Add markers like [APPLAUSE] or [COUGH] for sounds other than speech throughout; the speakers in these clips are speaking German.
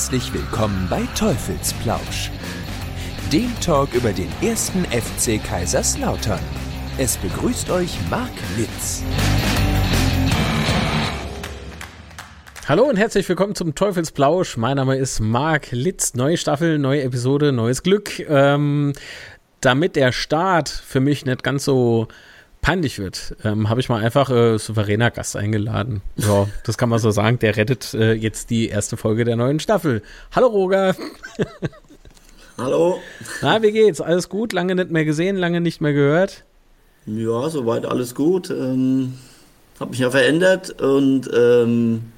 herzlich willkommen bei Teufelsplausch, dem Talk über den ersten FC Kaiserslautern. Es begrüßt euch Marc Litz. Hallo und herzlich willkommen zum Teufelsplausch. Mein Name ist Marc Litz. Neue Staffel, neue Episode, neues Glück. Ähm, damit der Start für mich nicht ganz so peinlich wird, ähm, habe ich mal einfach äh, souveräner Gast eingeladen. Ja, das kann man so sagen. Der rettet äh, jetzt die erste Folge der neuen Staffel. Hallo Roger. Hallo. Na, wie geht's? Alles gut? Lange nicht mehr gesehen, lange nicht mehr gehört? Ja, soweit alles gut. Ähm, hab mich ja verändert und ähm,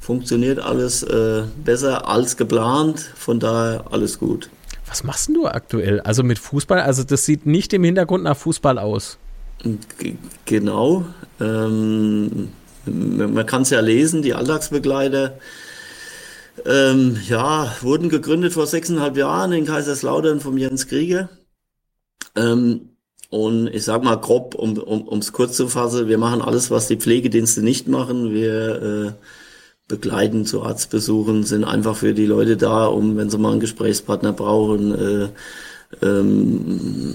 funktioniert alles äh, besser als geplant. Von daher alles gut. Was machst denn du aktuell? Also mit Fußball? Also das sieht nicht im Hintergrund nach Fußball aus. Genau. Ähm, man kann es ja lesen, die Alltagsbegleiter ähm, ja, wurden gegründet vor sechseinhalb Jahren in Kaiserslautern vom Jens Krieger. Ähm, und ich sag mal grob, um um, es kurz zu fassen, wir machen alles, was die Pflegedienste nicht machen. Wir äh, begleiten zu Arztbesuchen, sind einfach für die Leute da, um, wenn sie mal einen Gesprächspartner brauchen, äh, ähm,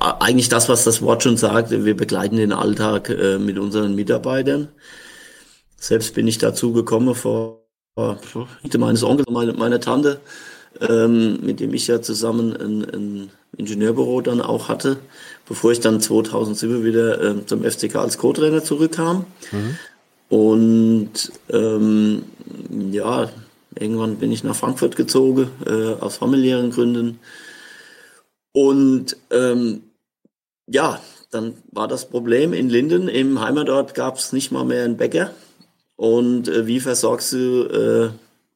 eigentlich das, was das Wort schon sagt, wir begleiten den Alltag äh, mit unseren Mitarbeitern. Selbst bin ich dazu gekommen vor meines Onkels, meine, meiner Tante, ähm, mit dem ich ja zusammen ein, ein, Ingenieurbüro dann auch hatte, bevor ich dann 2007 wieder äh, zum FCK als Co-Trainer zurückkam. Mhm. Und ähm, ja, irgendwann bin ich nach Frankfurt gezogen, äh, aus familiären Gründen. Und ähm, ja, dann war das Problem in Linden, im Heimatort gab es nicht mal mehr einen Bäcker. Und äh, wie versorgst du,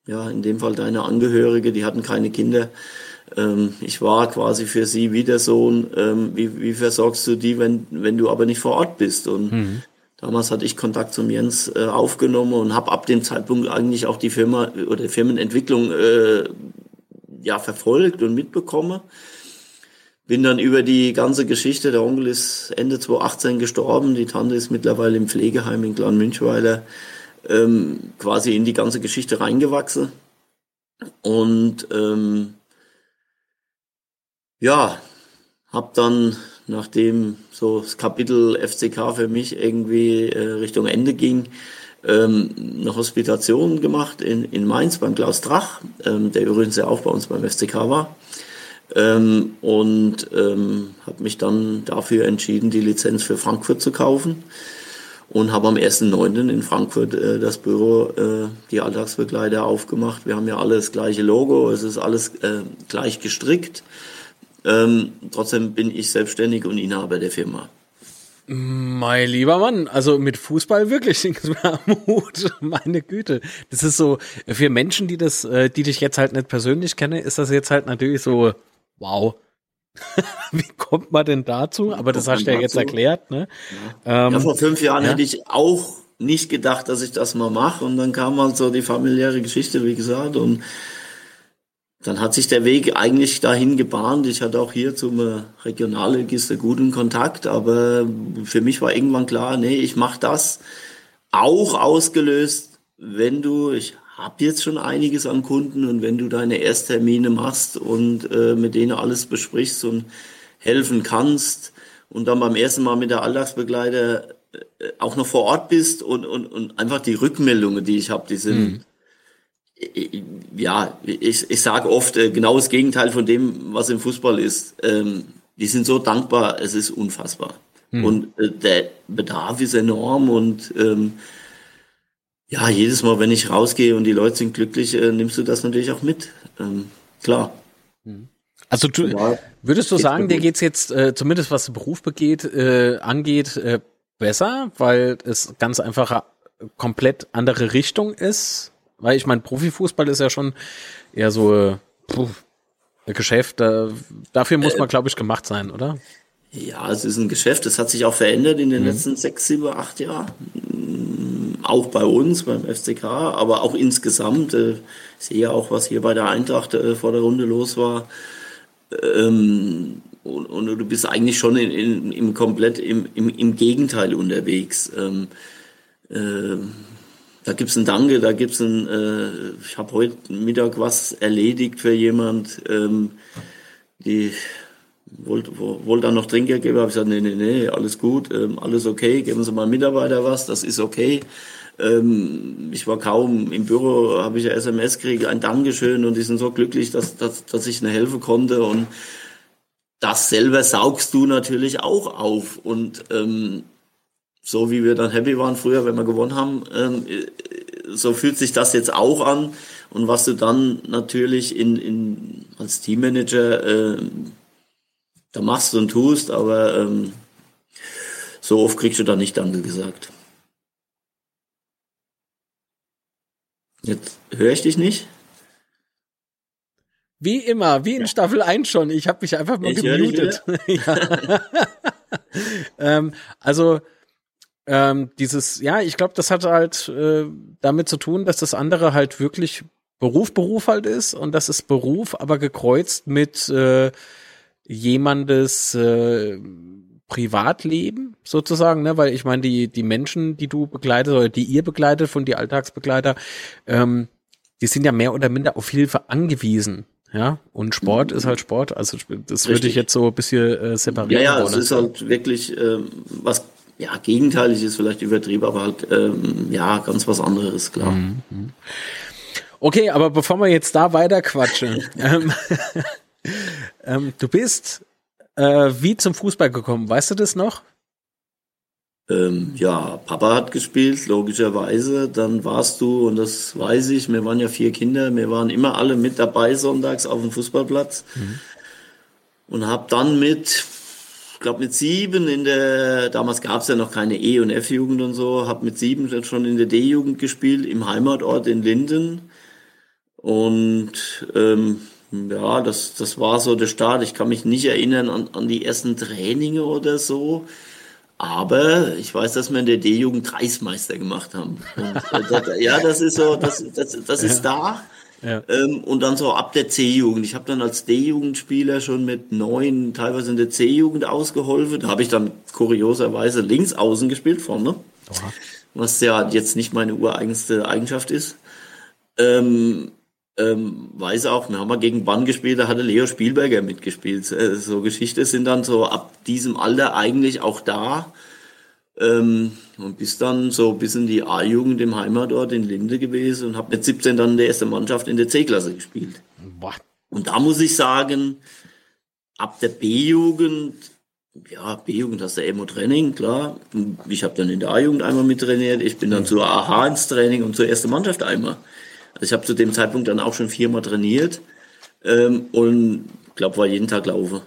äh, ja, in dem Fall deine Angehörige, die hatten keine Kinder. Ähm, ich war quasi für sie wie der Sohn. Ähm, wie, wie versorgst du die, wenn, wenn du aber nicht vor Ort bist? Und mhm. damals hatte ich Kontakt zum Jens äh, aufgenommen und habe ab dem Zeitpunkt eigentlich auch die Firma oder die Firmenentwicklung äh, ja verfolgt und mitbekommen bin dann über die ganze Geschichte, der Onkel ist Ende 2018 gestorben, die Tante ist mittlerweile im Pflegeheim in Glan-Münchweiler, ähm, quasi in die ganze Geschichte reingewachsen. Und ähm, ja, habe dann, nachdem so das Kapitel FCK für mich irgendwie äh, Richtung Ende ging, ähm, eine Hospitation gemacht in, in Mainz beim Klaus Drach, ähm, der übrigens ja auch bei uns beim FCK war. Ähm, und ähm, habe mich dann dafür entschieden, die Lizenz für Frankfurt zu kaufen und habe am 1.9. in Frankfurt äh, das Büro, äh, die Alltagsbegleiter aufgemacht. Wir haben ja alle das gleiche Logo, es ist alles äh, gleich gestrickt. Ähm, trotzdem bin ich selbstständig und Inhaber der Firma. Mein lieber Mann, also mit Fußball wirklich [LAUGHS] Mut, meine Güte. Das ist so, für Menschen, die das, äh, die dich jetzt halt nicht persönlich kennen, ist das jetzt halt natürlich so, wow. [LAUGHS] Wie kommt man denn dazu? Aber das hast du ja jetzt erklärt, ne? Ja. Ähm, ja, vor fünf Jahren ja. hätte ich auch nicht gedacht, dass ich das mal mache. Und dann kam halt so die familiäre Geschichte, wie gesagt. Und dann hat sich der Weg eigentlich dahin gebahnt. Ich hatte auch hier zum Regionalregister guten Kontakt, aber für mich war irgendwann klar, nee, ich mache das auch ausgelöst, wenn du, ich habe jetzt schon einiges an Kunden und wenn du deine Ersttermine machst und äh, mit denen alles besprichst und helfen kannst und dann beim ersten Mal mit der Alltagsbegleiter äh, auch noch vor Ort bist und, und, und einfach die Rückmeldungen, die ich habe, die sind, mhm. ja, ich, ich sage oft äh, genau das Gegenteil von dem, was im Fußball ist. Ähm, die sind so dankbar, es ist unfassbar. Mhm. Und äh, der Bedarf ist enorm und ähm, ja, jedes Mal, wenn ich rausgehe und die Leute sind glücklich, äh, nimmst du das natürlich auch mit. Ähm, klar. Mhm. Also du, ja, würdest du sagen, dir geht's jetzt, äh, zumindest was den Beruf begeht, äh, angeht, äh, besser, weil es ganz einfach eine komplett andere Richtung ist? Weil ich meine, Profifußball ist ja schon eher so äh, puh, ein Geschäft. Äh, dafür muss man, glaube ich, gemacht sein, oder? Ja, es ist ein Geschäft, das hat sich auch verändert in den mhm. letzten sechs, sieben, acht Jahren auch bei uns, beim FCK, aber auch insgesamt. Äh, ich sehe ja auch, was hier bei der Eintracht äh, vor der Runde los war. Ähm, und, und, du bist eigentlich schon in, in, im komplett im, im, im Gegenteil unterwegs. Ähm, äh, da gibt's ein Danke, da gibt's ein, äh, ich habe heute Mittag was erledigt für jemand, ähm, die wollte wollt dann noch Trinkgeld geben, habe ich gesagt, nee, nee, nee, alles gut, ähm, alles okay, geben Sie mal Mitarbeiter was, das ist okay. Ähm, ich war kaum im Büro, habe ich eine SMS gekriegt, ein Dankeschön und die sind so glücklich, dass, dass, dass ich ihnen helfen konnte und das selber saugst du natürlich auch auf und ähm, so wie wir dann happy waren früher, wenn wir gewonnen haben, ähm, so fühlt sich das jetzt auch an. Und was du dann natürlich in, in, als Teammanager äh, da machst und tust, aber ähm, so oft kriegst du da nicht Danke gesagt. Jetzt höre ich dich nicht. Wie immer, wie in Staffel 1 schon. Ich habe mich einfach mal ich gemutet. [LAUGHS] [LAUGHS] ähm, also ähm, dieses, ja, ich glaube, das hat halt äh, damit zu tun, dass das andere halt wirklich Beruf, Beruf halt ist und das ist Beruf, aber gekreuzt mit äh, jemandes äh, Privatleben sozusagen, ne? Weil ich meine, die, die Menschen, die du begleitet oder die ihr begleitet von die Alltagsbegleiter, ähm, die sind ja mehr oder minder auf Hilfe angewiesen. Ja, und Sport mhm. ist halt Sport. Also das Richtig. würde ich jetzt so ein bisschen äh, separieren. Ja, ja, es ist halt wirklich ähm, was ja, gegenteilig ist vielleicht übertrieben, aber halt, ähm, ja, ganz was anderes, klar. Mhm. mhm. Okay, aber bevor wir jetzt da weiter quatschen, [LAUGHS] ähm, [LAUGHS] ähm, du bist äh, wie zum Fußball gekommen, weißt du das noch? Ähm, ja, Papa hat gespielt, logischerweise. Dann warst du, und das weiß ich, wir waren ja vier Kinder, wir waren immer alle mit dabei sonntags auf dem Fußballplatz. Mhm. Und hab dann mit ich glaube mit sieben in der, damals gab es ja noch keine E- und F-Jugend und so, habe mit sieben schon in der D-Jugend gespielt, im Heimatort in Linden. Und ähm, ja, das, das war so der Start. Ich kann mich nicht erinnern an, an die ersten Traininge oder so. Aber ich weiß, dass wir in der D-Jugend Kreismeister gemacht haben. Und, äh, [LAUGHS] ja, das ist so, das, das, das ist da. Ja. Ähm, und dann so ab der C-Jugend. Ich habe dann als D-Jugendspieler schon mit neun, teilweise in der C-Jugend ausgeholfen. Da habe ich dann kurioserweise links außen gespielt, vorne. Oha. Was ja jetzt nicht meine ureigenste Eigenschaft ist. Ähm, ähm, weiß auch, wir haben mal gegen Bann gespielt, da hatte Leo Spielberger mitgespielt. Äh, so Geschichte sind dann so ab diesem Alter eigentlich auch da. Ähm, und bis dann so bis in die A-Jugend im Heimatort in Linde gewesen und habe mit 17 dann in der ersten Mannschaft in der C-Klasse gespielt. Boah. Und da muss ich sagen, ab der B-Jugend, ja, B-Jugend hast du Emo-Training, klar. Ich habe dann in der A-Jugend einmal mit trainiert. Ich bin dann zur AH ins Training und zur ersten Mannschaft einmal. Also ich habe zu dem Zeitpunkt dann auch schon viermal trainiert ähm, und glaube, war jeden Tag laufen.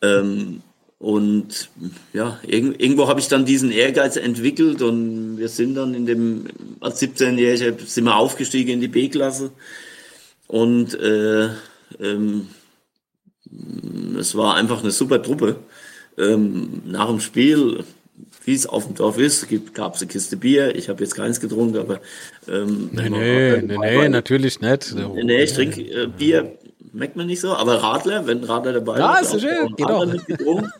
Ähm, und ja, irgendwo habe ich dann diesen Ehrgeiz entwickelt und wir sind dann in dem, als 17-Jähriger sind wir aufgestiegen in die B-Klasse. Und äh, ähm, es war einfach eine super Truppe. Ähm, nach dem Spiel, wie es auf dem Dorf ist, gab es eine Kiste Bier. Ich habe jetzt keins getrunken, aber ähm, nee, nee, nee, nee, natürlich nicht. Nee, ich trinke äh, Bier merkt man nicht so, aber Radler, wenn Radler dabei ja, ist, ist schön, geht auch. Und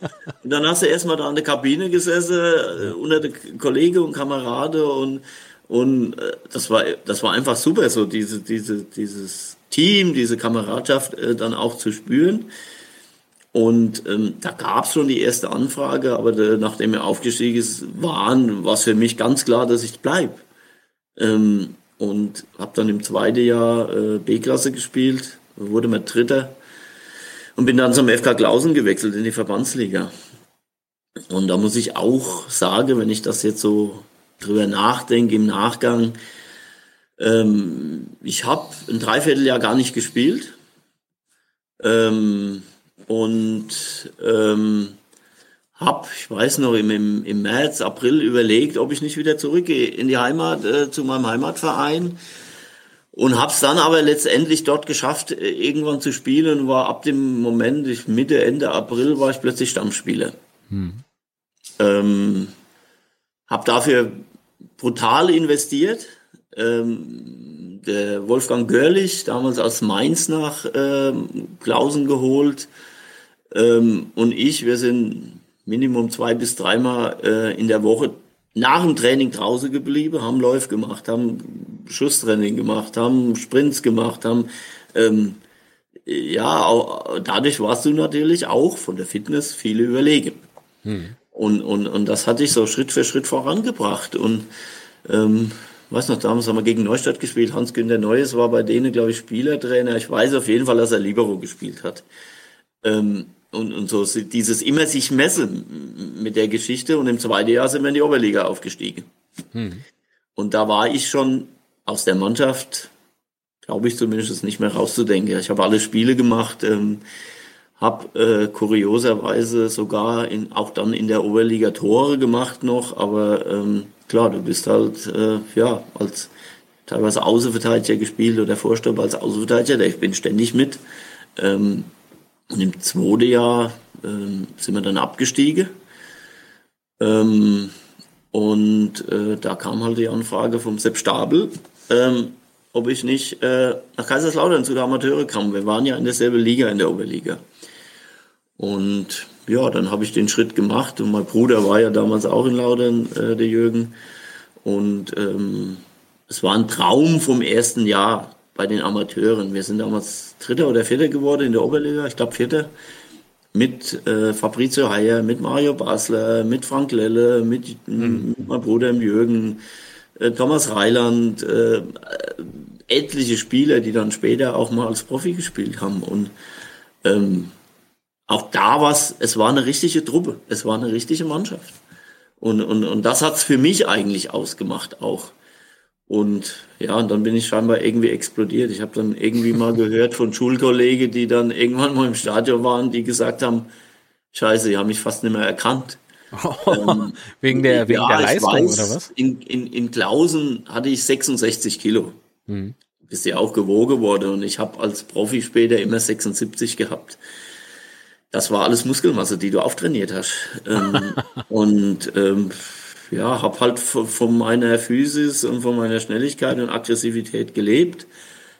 dann hast du erstmal da in der Kabine gesessen, äh, unter den Kollegen und Kamerade und, und äh, das war, das war einfach super, so diese, diese, dieses Team, diese Kameradschaft äh, dann auch zu spüren. Und ähm, da gab es schon die erste Anfrage, aber de, nachdem er aufgestiegen ist, waren, war es für mich ganz klar, dass ich bleibe. Ähm, und habe dann im zweiten Jahr äh, B-Klasse gespielt wurde mal Dritter und bin dann zum FK Klausen gewechselt in die Verbandsliga. Und da muss ich auch sagen, wenn ich das jetzt so drüber nachdenke im Nachgang, ähm, ich habe ein Dreivierteljahr gar nicht gespielt ähm, und ähm, habe, ich weiß noch, im, im, im März, April überlegt, ob ich nicht wieder zurückgehe in die Heimat, äh, zu meinem Heimatverein und habe es dann aber letztendlich dort geschafft, äh, irgendwann zu spielen. War ab dem Moment, ich, Mitte, Ende April, war ich plötzlich Stammspieler. Hm. Ähm, habe dafür brutal investiert. Ähm, der Wolfgang Görlich, damals aus Mainz nach ähm, Klausen geholt. Ähm, und ich, wir sind Minimum zwei bis dreimal äh, in der Woche nach dem Training draußen geblieben, haben Läufe gemacht, haben Schusstraining gemacht, haben Sprints gemacht, haben ähm, ja, auch, dadurch warst du natürlich auch von der Fitness viele überlegen. Hm. Und, und, und das hatte ich so Schritt für Schritt vorangebracht. Und ähm, weiß noch, damals haben wir gegen Neustadt gespielt. Hans-Günter Neues war bei denen, glaube ich, Spielertrainer. Ich weiß auf jeden Fall, dass er Libero gespielt hat. Ähm, und, und so dieses immer sich messen mit der Geschichte. Und im zweiten Jahr sind wir in die Oberliga aufgestiegen. Hm. Und da war ich schon aus der Mannschaft, glaube ich zumindest, nicht mehr rauszudenken. Ich habe alle Spiele gemacht, ähm, habe äh, kurioserweise sogar in, auch dann in der Oberliga Tore gemacht noch, aber ähm, klar, du bist halt, äh, ja, als teilweise Außenverteidiger gespielt oder Vorstopp als Außenverteidiger, ich bin ständig mit. Ähm, und im zweiten Jahr ähm, sind wir dann abgestiegen. Ähm, und äh, da kam halt die Anfrage vom Sepp Stabel, ähm, ob ich nicht äh, nach Kaiserslautern zu der Amateure kam. Wir waren ja in derselben Liga, in der Oberliga. Und ja, dann habe ich den Schritt gemacht und mein Bruder war ja damals auch in Laudern, äh, der Jürgen. Und ähm, es war ein Traum vom ersten Jahr bei den Amateuren. Wir sind damals Dritter oder Vierter geworden in der Oberliga, ich glaube Vierter. Mit äh, Fabrizio Heyer, mit Mario Basler, mit Frank Lelle, mit, mhm. mit meinem Bruder Jürgen, äh, Thomas Reiland, äh, etliche Spieler, die dann später auch mal als Profi gespielt haben. Und ähm, auch da war es, es war eine richtige Truppe, es war eine richtige Mannschaft. Und, und, und das hat's für mich eigentlich ausgemacht auch. Und ja, und dann bin ich scheinbar irgendwie explodiert. Ich habe dann irgendwie mal [LAUGHS] gehört von Schulkollegen, die dann irgendwann mal im Stadion waren, die gesagt haben, scheiße, die haben mich fast nicht mehr erkannt. [LAUGHS] ähm, wegen der, wegen ja, der Leistung weiß, oder was? In, in, in Klausen hatte ich 66 Kilo. Hm. Bist ja auch gewogen worden und ich habe als Profi später immer 76 gehabt das war alles Muskelmasse, die du auftrainiert hast. Ähm, [LAUGHS] und ähm, ja, habe halt von meiner Physis und von meiner Schnelligkeit und Aggressivität gelebt.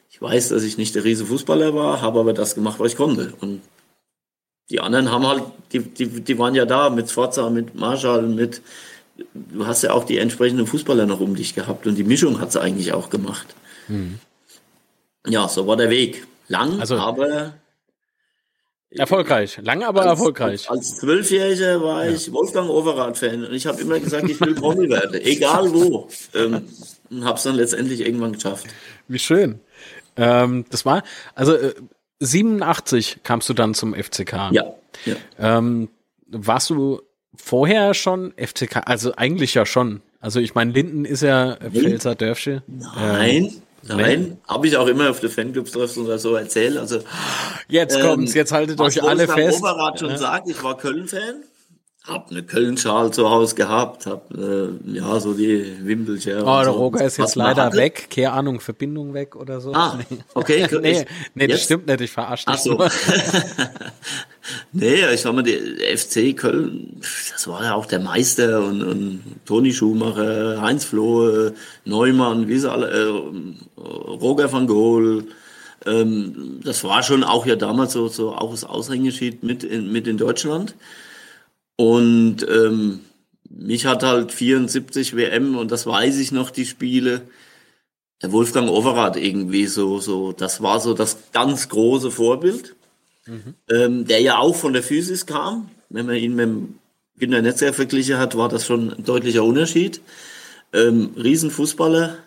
Ich weiß, dass ich nicht der riese Fußballer war, habe aber das gemacht, was ich konnte. Und die anderen haben halt, die, die, die waren ja da mit Sforza, mit Marschall, mit, du hast ja auch die entsprechenden Fußballer noch um dich gehabt und die Mischung hat sie eigentlich auch gemacht. Mhm. Ja, so war der Weg. Lang, also, aber Erfolgreich, lange aber als, erfolgreich. Als Zwölfjähriger war ich Wolfgang Overath-Fan und ich habe immer gesagt, ich will Promi werden, [LAUGHS] egal wo. Ähm, und habe es dann letztendlich irgendwann geschafft. Wie schön. Ähm, das war, also äh, 87 kamst du dann zum FCK. Ja. ja. Ähm, warst du vorher schon FCK? Also eigentlich ja schon. Also ich meine, Linden ist ja Pfälzer Dörfsche. Nein. Nein, habe ich auch immer auf der Fanclubs-Treffen oder so erzählt. Also jetzt kommt's, ähm, jetzt haltet euch alle fest. Oberrat schon ja. sagt, ich war Köln-Fan, hab eine Köln-Schal zu Hause gehabt, hab äh, ja so die Wimpelchen. Oh, der so, Roger ist jetzt leider hatte. weg, keine Ahnung, Verbindung weg oder so. Ah, okay. [LAUGHS] nee, nee, das stimmt nicht, ich verarsche dich Ach so. [LAUGHS] nee, ich sag mal, der FC Köln, das war ja auch der Meister und, und Toni Schumacher, Heinz Flohe, Neumann, wie sie alle, äh, Roger van Gool, ähm, das war schon auch ja damals so, so auch das Aushängeschied mit in, mit in Deutschland. Und ähm, mich hat halt 74 WM und das weiß ich noch, die Spiele. Der Wolfgang Overath irgendwie so, so, das war so das ganz große Vorbild mhm. ähm, der ja auch von der Physis kam. Wenn man ihn mit dem Günter Netzger verglichen hat, war das schon ein deutlicher Unterschied. Ähm, Riesenfußballer.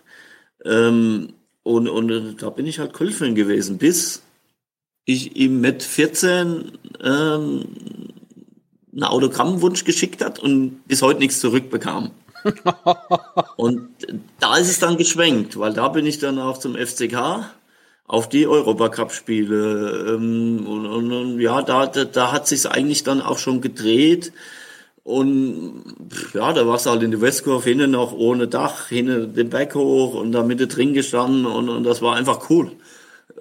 Ähm, und, und äh, da bin ich halt Köln gewesen, bis ich ihm mit 14 ähm, einen Autogrammwunsch geschickt hat und bis heute nichts zurückbekam. [LAUGHS] und da ist es dann geschwenkt, weil da bin ich dann auch zum FCK auf die Europacup-Spiele. Ähm, und, und, und, ja, da, da, da hat sich's eigentlich dann auch schon gedreht. Und ja, da warst du halt in der Westkurve hinten noch ohne Dach, hinten den Berg hoch und da Mitte drin gestanden und, und das war einfach cool.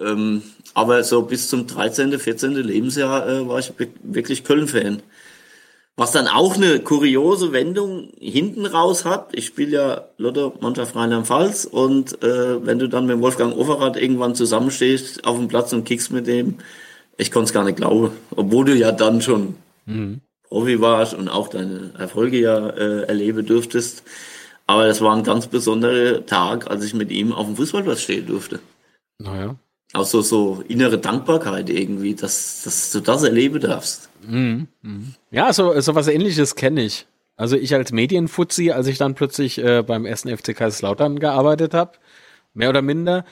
Ähm, aber so bis zum 13., 14. Lebensjahr äh, war ich wirklich Köln-Fan. Was dann auch eine kuriose Wendung hinten raus hat. Ich spiele ja Lotto Mannschaft Rheinland-Pfalz und äh, wenn du dann mit Wolfgang Overath irgendwann zusammenstehst auf dem Platz und kickst mit dem, ich konnte es gar nicht glauben. Obwohl du ja dann schon mhm. Profi warst und auch deine Erfolge ja äh, erleben durftest. Aber das war ein ganz besonderer Tag, als ich mit ihm auf dem Fußballplatz stehen durfte. Naja. Auch so, so innere Dankbarkeit irgendwie, dass, dass du das erleben darfst. Mhm. Mhm. Ja, so, so was ähnliches kenne ich. Also ich als Medienfuzzi, als ich dann plötzlich äh, beim ersten FC Kaiserslautern gearbeitet habe, mehr oder minder,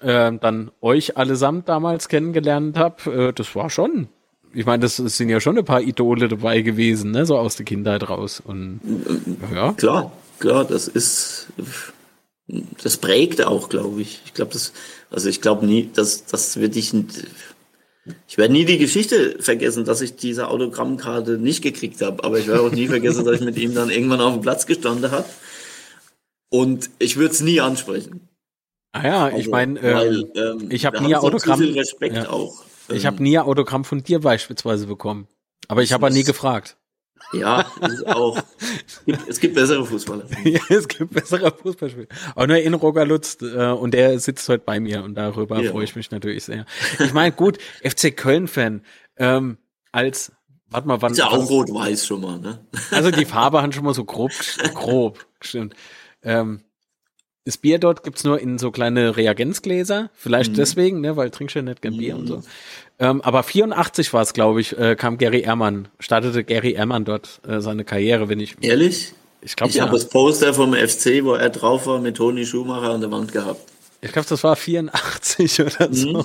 äh, dann euch allesamt damals kennengelernt habe, äh, das war schon. Ich meine, das, das sind ja schon ein paar Idole dabei gewesen, ne, so aus der Kindheit raus. Und ja. Klar, klar, das ist das prägt auch, glaube ich. Ich glaube, das, also ich glaube nie, dass das wird ich ich werde nie die Geschichte vergessen, dass ich diese Autogrammkarte nicht gekriegt habe, aber ich werde auch nie vergessen, dass ich mit ihm dann irgendwann auf dem Platz gestanden habe. Und ich würde es nie ansprechen. Ah ja, also, ich meine, ähm, ähm, ich habe nie Autogramm. Respekt ja. auch. Ich habe nie Autogramm von dir beispielsweise bekommen, aber ich habe nie gefragt. Ja, ist auch. [LAUGHS] Es gibt, es gibt bessere Fußballer. ja, es gibt bessere Fußballspieler. Auch nur in Roger Lutz äh, und der sitzt heute bei mir und darüber ja. freue ich mich natürlich sehr. Ich meine, gut, [LAUGHS] FC Köln-Fan, ähm, als, warte mal, wann. Ist ja auch rot-weiß schon mal, ne? [LAUGHS] Also die Farbe hat schon mal so grob, grob, stimmt. Ähm, das Bier dort gibt's nur in so kleine Reagenzgläser, vielleicht mhm. deswegen, ne, weil trinkst du ja nicht gern Bier mhm. und so. Ähm, aber 84 war es, glaube ich, äh, kam Gary Ehrmann, startete Gary Ehrmann dort äh, seine Karriere, wenn ich. Ehrlich? Ich glaube, ich ja. habe das Poster vom FC, wo er drauf war, mit Toni Schumacher an der Wand gehabt. Ich glaube, das war 84 [LAUGHS] oder so. Mhm.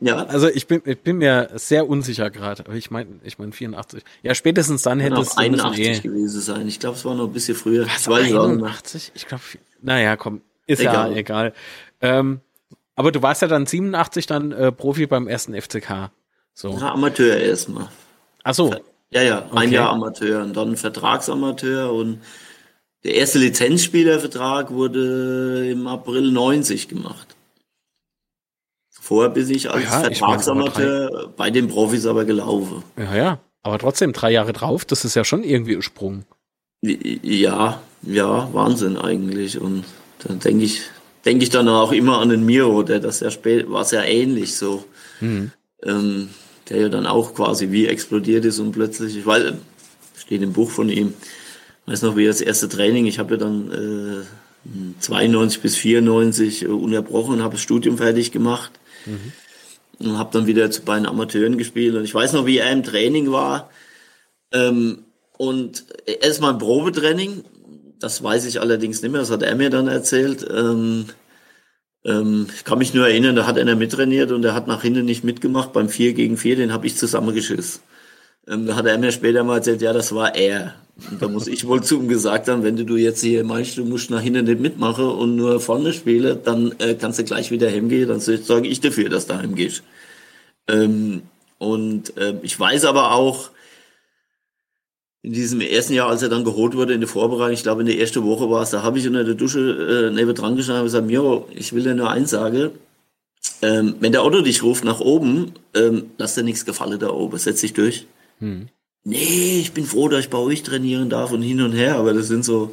Ja. Also ich bin, ich bin mir sehr unsicher gerade. Aber ich meine, ich meine 84. Ja, spätestens dann hätte es 81 eh gewesen sein. Ich glaube, es war noch ein bisschen früher. Was, 81? Ich glaube, naja, komm, ist egal. ja egal. Ähm, aber du warst ja dann 87 dann äh, Profi beim ersten FCK. So. Ja, Amateur erstmal. Ach so. Ja, ja, ein okay. Jahr Amateur und dann Vertragsamateur und der erste Lizenzspielervertrag wurde im April 90 gemacht. Vorher bin ich als ja, Vertragsamateur ich bei den Profis aber gelaufen. Ja, ja. Aber trotzdem drei Jahre drauf, das ist ja schon irgendwie ein Sprung. Ja, ja, Wahnsinn eigentlich. Und da denke ich, denke ich dann auch immer an den Miro, der das ja spät, war sehr ähnlich so. Mhm. Ähm, der ja dann auch quasi wie explodiert ist und plötzlich, ich weiß, steht im Buch von ihm, weiß noch, wie das erste Training, ich habe ja dann äh, 92 bis 94 äh, unterbrochen, habe das Studium fertig gemacht mhm. und habe dann wieder zu, bei den Amateuren gespielt und ich weiß noch, wie er im Training war ähm, und erstmal ein Probetraining das weiß ich allerdings nicht mehr, das hat er mir dann erzählt. Ähm, ähm, ich kann mich nur erinnern, da hat einer mittrainiert und er hat nach hinten nicht mitgemacht beim 4 gegen 4, den habe ich zusammengeschissen. Ähm, da hat er mir später mal erzählt, ja, das war er. Und da muss ich wohl zu ihm gesagt haben, wenn du jetzt hier meinst, du musst nach hinten nicht mitmachen und nur vorne spielen, dann äh, kannst du gleich wieder heimgehen, dann sage ich dafür, dass du heimgehst. Ähm, und äh, ich weiß aber auch, in diesem ersten Jahr, als er dann geholt wurde in der Vorbereitung, ich glaube in der ersten Woche war es, da habe ich unter der Dusche äh, neben dran gestanden und gesagt, Miro, ich will dir nur eins sagen, ähm, wenn der Otto dich ruft nach oben, ähm, lass dir nichts gefallen da oben, setz dich durch. Hm. Nee, ich bin froh, dass ich bei euch trainieren darf und hin und her, aber das sind so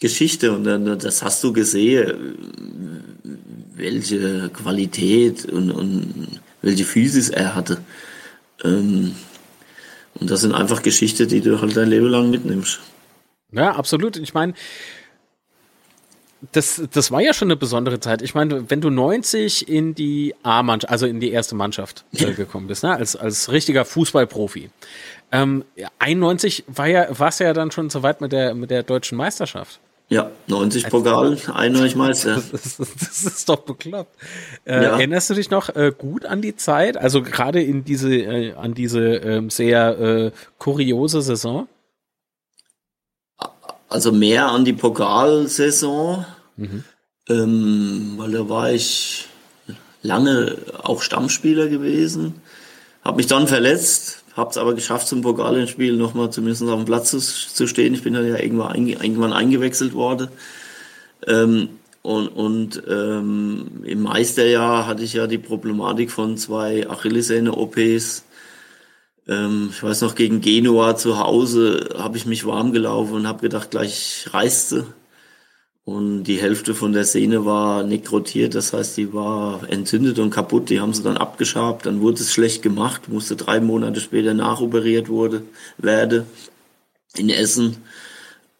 Geschichte und dann, das hast du gesehen, welche Qualität und, und welche Physis er hatte. Ähm, und das sind einfach Geschichten, die du halt dein Leben lang mitnimmst. Ja, absolut. Ich meine, das, das war ja schon eine besondere Zeit. Ich meine, wenn du 90 in die A-Mannschaft, also in die erste Mannschaft äh, gekommen bist, ne, als, als richtiger Fußballprofi. Ähm, 91 war ja, warst ja dann schon so weit mit der, mit der deutschen Meisterschaft. Ja, 90 Pokal, 91 Meister. Das, das, das, ist doch bekloppt. Äh, ja. Erinnerst du dich noch äh, gut an die Zeit? Also gerade in diese, äh, an diese ähm, sehr äh, kuriose Saison? Also mehr an die Pokalsaison, mhm. ähm, weil da war ich lange auch Stammspieler gewesen, habe mich dann verletzt, habe es aber geschafft, zum Pokalendspiel nochmal zumindest auf dem Platz zu, zu, stehen. Ich bin dann ja irgendwann, einge, irgendwann eingewechselt worden. Ähm, und und ähm, im Meisterjahr hatte ich ja die Problematik von zwei Achillessehne-OPs. Ähm, ich weiß noch, gegen Genua zu Hause habe ich mich warm gelaufen und habe gedacht, gleich reißt sie. Und die Hälfte von der Sehne war nekrotiert, das heißt, die war entzündet und kaputt. Die haben sie dann abgeschabt, dann wurde es schlecht gemacht, musste drei Monate später nachoperiert wurde, werde in Essen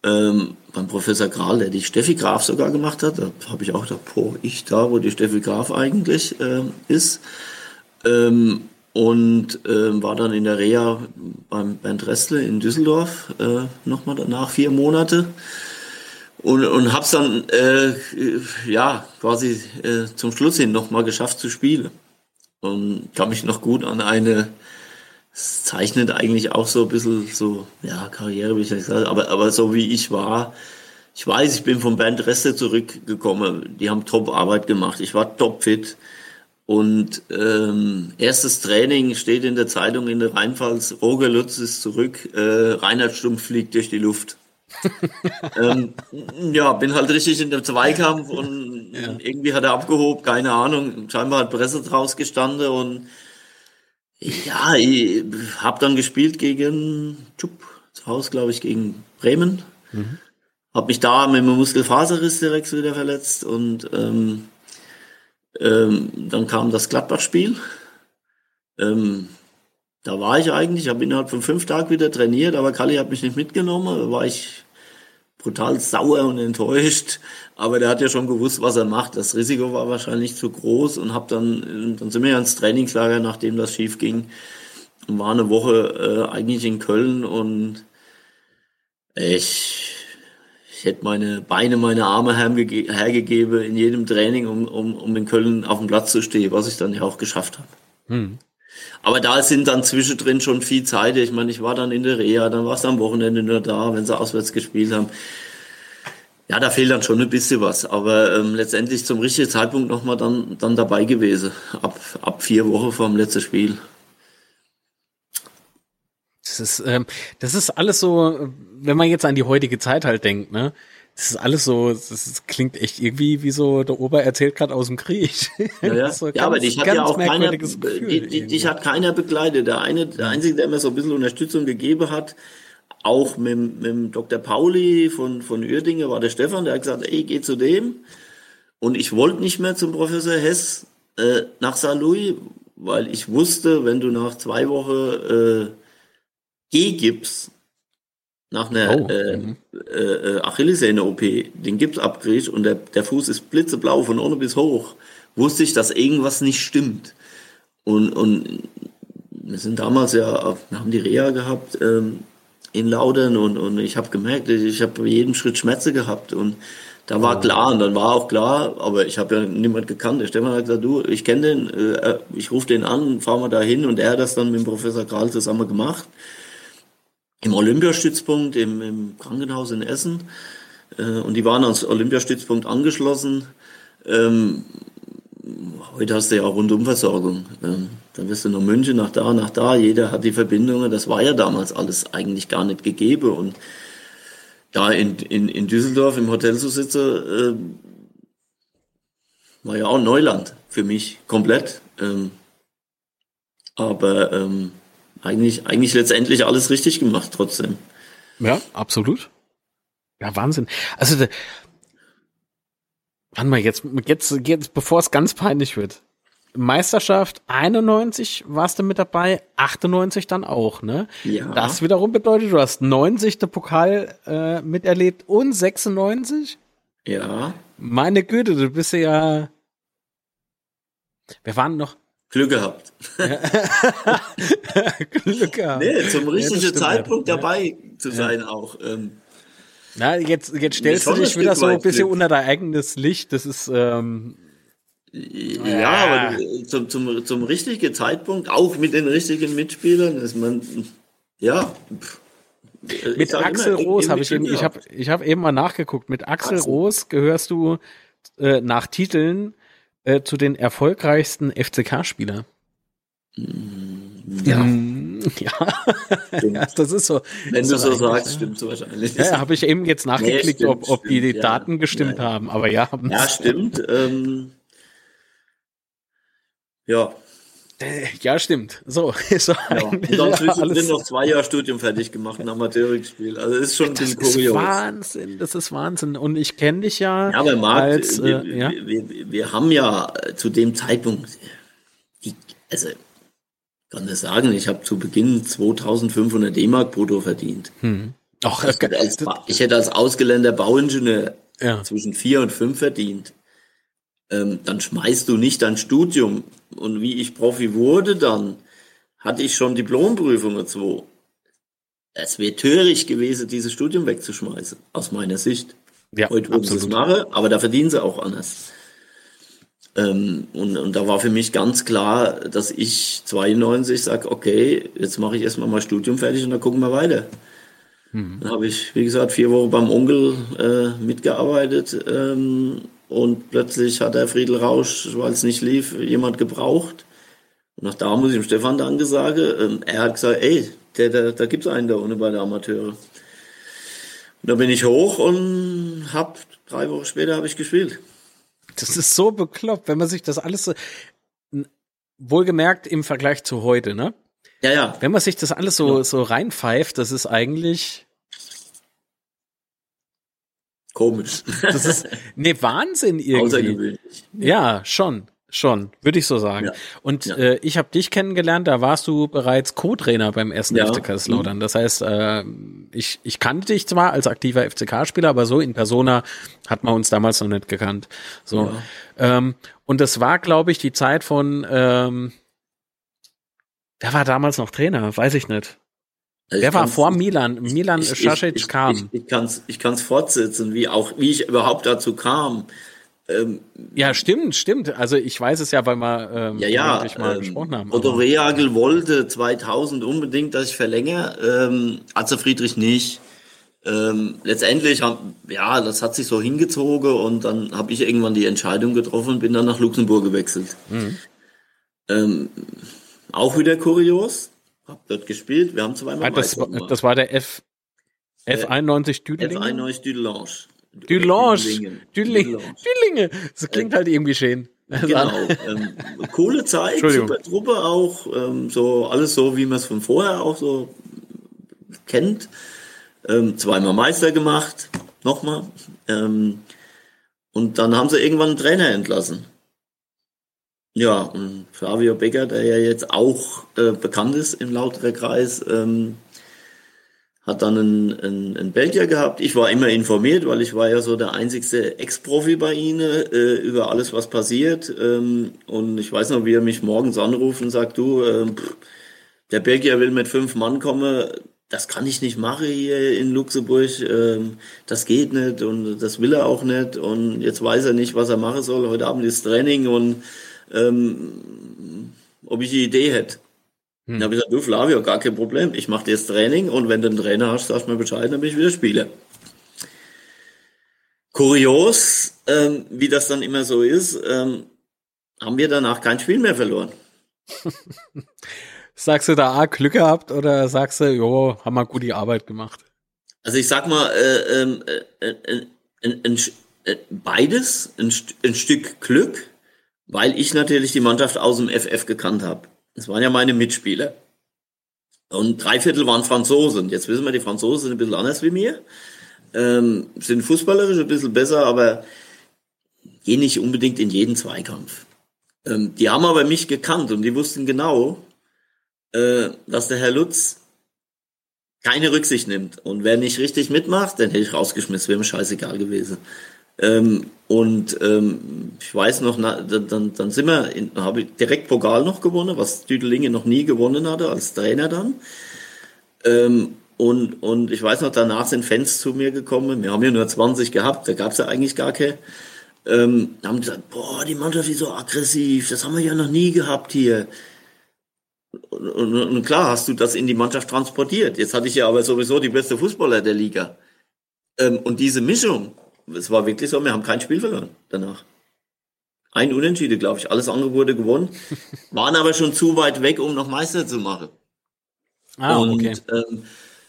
ähm, beim Professor Kral, der die Steffi Graf sogar gemacht hat. Da habe ich auch gedacht, boah, ich da, wo die Steffi Graf eigentlich äh, ist. Ähm, und äh, war dann in der Reha beim Bernd Ressle in Düsseldorf äh, nochmal danach vier Monate und, und habe es dann äh, ja quasi äh, zum Schluss hin nochmal geschafft zu spielen. Und kann mich noch gut an eine es zeichnet eigentlich auch so ein bisschen so ja Karriere wie ich nicht sagen aber aber so wie ich war ich weiß ich bin vom Bernd Reste zurückgekommen. Die haben top Arbeit gemacht. Ich war top fit und ähm, erstes Training steht in der Zeitung in der Rheinpfalz, Roger Lutz ist zurück, äh, Reinhard Stumpf fliegt durch die Luft. Ähm, ja, bin halt richtig in dem Zweikampf [LAUGHS] und ja. irgendwie hat er abgehoben, keine Ahnung. Scheinbar hat Presse draus gestanden und ja, ich habe dann gespielt gegen Tschupp, zu Hause, glaube ich, gegen Bremen. Mhm. Habe mich da mit einem Muskelfaserriss direkt wieder verletzt und ähm, ähm, dann kam das Gladbach-Spiel. Ähm, da war ich eigentlich, habe innerhalb von fünf Tagen wieder trainiert, aber Kalli hat mich nicht mitgenommen. Da war ich brutal sauer und enttäuscht. Aber der hat ja schon gewusst, was er macht. Das Risiko war wahrscheinlich zu groß und hab dann, dann sind wir ja ins Trainingslager, nachdem das schief ging. Und war eine Woche äh, eigentlich in Köln und ich ich hätte meine Beine, meine Arme hergegeben in jedem Training, um, um, um in Köln auf dem Platz zu stehen, was ich dann ja auch geschafft habe. Hm. Aber da sind dann zwischendrin schon viel Zeit. Ich meine, ich war dann in der Reha, dann war es am Wochenende nur da, wenn sie auswärts gespielt haben. Ja, da fehlt dann schon ein bisschen was. Aber ähm, letztendlich zum richtigen Zeitpunkt nochmal dann, dann dabei gewesen. Ab, ab vier Wochen vor dem letzten Spiel. Das ist, ähm, das ist alles so, wenn man jetzt an die heutige Zeit halt denkt, ne? Das ist alles so, das klingt echt irgendwie wie so, der Ober erzählt gerade aus dem Krieg. Ja, ja. [LAUGHS] so ja ganz, aber dich hat ja auch keiner, Gefühl, dich hat keiner begleitet. Der eine, der Einzige, der mir so ein bisschen Unterstützung gegeben hat, auch mit, mit Dr. Pauli von, von Uerdinge war der Stefan, der hat gesagt, ey, geh zu dem. Und ich wollte nicht mehr zum Professor Hess äh, nach Saarlouis, weil ich wusste, wenn du nach zwei Wochen äh, G-Gips nach einer oh. äh, mhm. äh, äh, Achillessehne-OP den Gips abkriegst und der, der Fuß ist blitzeblau von unten bis hoch, wusste ich, dass irgendwas nicht stimmt. Und, und wir sind damals ja, wir haben die Reha gehabt ähm, in Laudern und, und ich habe gemerkt, ich habe jeden Schritt Schmerzen gehabt und da war oh. klar und dann war auch klar, aber ich habe ja niemand gekannt. Der Stefan hat gesagt, du, ich kenne den, äh, ich rufe den an, fahren wir da hin und er hat das dann mit dem Professor Kral zusammen gemacht im Olympiastützpunkt im, im Krankenhaus in Essen. Äh, und die waren als Olympiastützpunkt angeschlossen. Ähm, heute hast du ja auch Rundumversorgung. Ähm, dann wirst du nach München, nach da, nach da. Jeder hat die Verbindungen. Das war ja damals alles eigentlich gar nicht gegeben. Und da in, in, in Düsseldorf im Hotel zu sitzen, äh, war ja auch Neuland für mich komplett. Ähm, aber ähm, eigentlich, eigentlich letztendlich alles richtig gemacht trotzdem. Ja, absolut. Ja, Wahnsinn. Also, warte mal, jetzt, jetzt, jetzt, bevor es ganz peinlich wird. Meisterschaft 91 warst du mit dabei, 98 dann auch, ne? Ja. Das wiederum bedeutet, du hast 90. Pokal äh, miterlebt und 96? Ja. Meine Güte, du bist ja. Wir waren noch, Glück gehabt. [LAUGHS] Glück gehabt. Nee, zum richtigen ja, Zeitpunkt ja. dabei zu sein ja. auch. Ähm, Na, jetzt, jetzt stellst du dich wieder so ein bisschen Glück. unter dein eigenes Licht. Das ist, ähm, ja, aber zum, zum, zum richtigen Zeitpunkt, auch mit den richtigen Mitspielern, ist man, ja. Mit Axel immer, Roos habe ich eben, ich habe ich hab eben mal nachgeguckt. Mit Axel, Axel. Roos gehörst du äh, nach Titeln äh, zu den erfolgreichsten FCK-Spieler. Ja. [LAUGHS] Ja. das ist so. Wenn du so sagst, stimmt so wahrscheinlich. Ja, habe ich eben jetzt nachgeklickt, nee, stimmt, ob, ob stimmt, die, die ja. Daten gestimmt ja. haben, aber ja. Ja, stimmt. Ähm, ja. Äh, ja, stimmt. So, [LAUGHS] ist ja. Und dann zwischendrin noch zwei Jahre Studium fertig gemacht, ein Amateurspiel. Also ist schon ein bisschen kurios. Das ist Wahnsinn, das ist Wahnsinn. Und ich kenne dich ja. Ja, aber Marc, als, wir, äh, ja? Wir, wir, wir, haben ja zu dem Zeitpunkt, die, also kann das sagen, ich habe zu Beginn 2500 D-Mark brutto verdient. Hm. Och, ich, hätte als, ich hätte als ausgelernter Bauingenieur ja. zwischen vier und fünf verdient. Ähm, dann schmeißt du nicht dein Studium. Und wie ich Profi wurde, dann hatte ich schon Diplomprüfungen zwei. Es wäre töricht gewesen, dieses Studium wegzuschmeißen, aus meiner Sicht. Ja, Heute würden sie es machen, aber da verdienen sie auch anders. Ähm, und, und da war für mich ganz klar, dass ich 92 sage, okay, jetzt mache ich erstmal mal Studium fertig und dann gucken wir weiter. Mhm. Dann habe ich, wie gesagt, vier Wochen beim Onkel äh, mitgearbeitet ähm, und plötzlich hat der Friedel Rausch, weil es nicht lief, jemand gebraucht. Und nach da muss ich dem Stefan Danke sagen. Ähm, er hat gesagt, ey, der, der, da gibt es einen da unten bei der Amateure. Und da bin ich hoch und hab drei Wochen später habe ich gespielt. Das ist so bekloppt, wenn man sich das alles so wohlgemerkt im Vergleich zu heute, ne? Ja, ja. Wenn man sich das alles so, ja. so reinpfeift, das ist eigentlich. Komisch. [LAUGHS] Das ist ne Wahnsinn irgendwie. Außergewöhnlich. Ja, schon. Schon, würde ich so sagen. Ja. Und ja. Äh, ich habe dich kennengelernt, da warst du bereits Co-Trainer beim ersten ja. FC Kaiserslautern. Mhm. Das heißt, äh, ich, ich kannte dich zwar als aktiver FCK-Spieler, aber so in Persona hat man uns damals noch nicht gekannt. So. Ähm, und das war, glaube ich, die Zeit von ähm, Wer war damals noch Trainer? Weiß ich nicht. Ich Wer war vor Milan? Milan Schasic kam. Ich, ich, kann es ich kann's fortsetzen, wie auch, wie ich überhaupt dazu kam. Ähm, ja, stimmt, stimmt. Also ich weiß es ja, weil wir ähm, ja, ja, mal ähm, gesprochen haben. Otto Rehagel wollte 2000 unbedingt, dass ich verlängere. Ähm, Atze Friedrich nicht. Ähm, letztendlich, haben, ja, das hat sich so hingezogen und dann habe ich irgendwann die Entscheidung getroffen und bin dann nach Luxemburg gewechselt. Mhm. Ähm, auch wieder kurios. Hab dort gespielt. Wir haben zweimal ah, das, war, das war der F, F91 Düdelinge? F91 Düdelange. Düdelange. Düdelinge. Düdelinge. Das klingt halt irgendwie schön. [LAUGHS] Genau. ähm, coole Zeit, super Truppe auch. Ähm, so alles so, wie man es von vorher auch so kennt. Ähm, zweimal Meister gemacht. Nochmal. Ähm, und dann haben sie irgendwann einen Trainer entlassen. Ja, und Flavio Becker, der ja jetzt auch äh, bekannt ist im Lauterer Kreis, ähm, hat dann einen, einen, einen Belgier gehabt. Ich war immer informiert, weil ich war ja so der einzigste Ex-Profi bei ihnen äh, über alles, was passiert. Ähm, und ich weiß noch, wie er mich morgens anruft und sagt, du, äh, der Belgier will mit fünf Mann kommen. Das kann ich nicht machen hier in Luxemburg. Ähm, das geht nicht und das will er auch nicht. Und jetzt weiß er nicht, was er machen soll. Heute Abend ist Training und ähm, ob ich die Idee hätte. Hm. Dann habe ich gesagt, du Flavio, gar kein Problem. Ich mache dir das Training und wenn du einen Trainer hast, sagst du mir Bescheid, bin ich wieder Spieler. Kurios, ähm, wie das dann immer so ist, ähm, haben wir danach kein Spiel mehr verloren. [LAUGHS] sagst du da A, Glück gehabt oder sagst du, jo, haben wir gute Arbeit gemacht? Also ich sag mal, äh, ähm, äh, äh, äh, äh beides, ein, ein Stück Glück, weil ich natürlich die Mannschaft aus dem FF gekannt habe. Das waren ja meine Mitspieler. Und drei Viertel waren Franzosen. Jetzt wissen wir, die Franzosen sind ein bisschen anders wie mir. Ähm, sind fußballerisch ein bisschen besser, aber gehen nicht unbedingt in jeden Zweikampf. Ähm, die haben aber mich gekannt und die wussten genau, äh, dass der Herr Lutz keine Rücksicht nimmt. Und wer nicht richtig mitmacht, den hätte ich rausgeschmissen, wäre mir scheißegal gewesen. Ähm, und ähm, ich weiß noch, na, dann, dann sind wir, habe ich direkt Pokal noch gewonnen, was Düdelinge noch nie gewonnen hatte, als Trainer dann. Ähm, und, und ich weiß noch, danach sind Fans zu mir gekommen, wir haben ja nur 20 gehabt, da gab es ja eigentlich gar keine. Ähm, haben gesagt, boah, die Mannschaft ist so aggressiv, das haben wir ja noch nie gehabt hier. Und, und, und, klar hast du das in die Mannschaft transportiert. Jetzt hatte ich ja aber sowieso die beste Fußballer der Liga. Ähm, und diese Mischung, es war wirklich so, wir haben kein Spiel verloren danach. Ein Unentschieden, glaube ich. Alles andere wurde gewonnen. [LAUGHS] Waren aber schon zu weit weg, um noch Meister zu machen. Ah, und, okay. Ähm,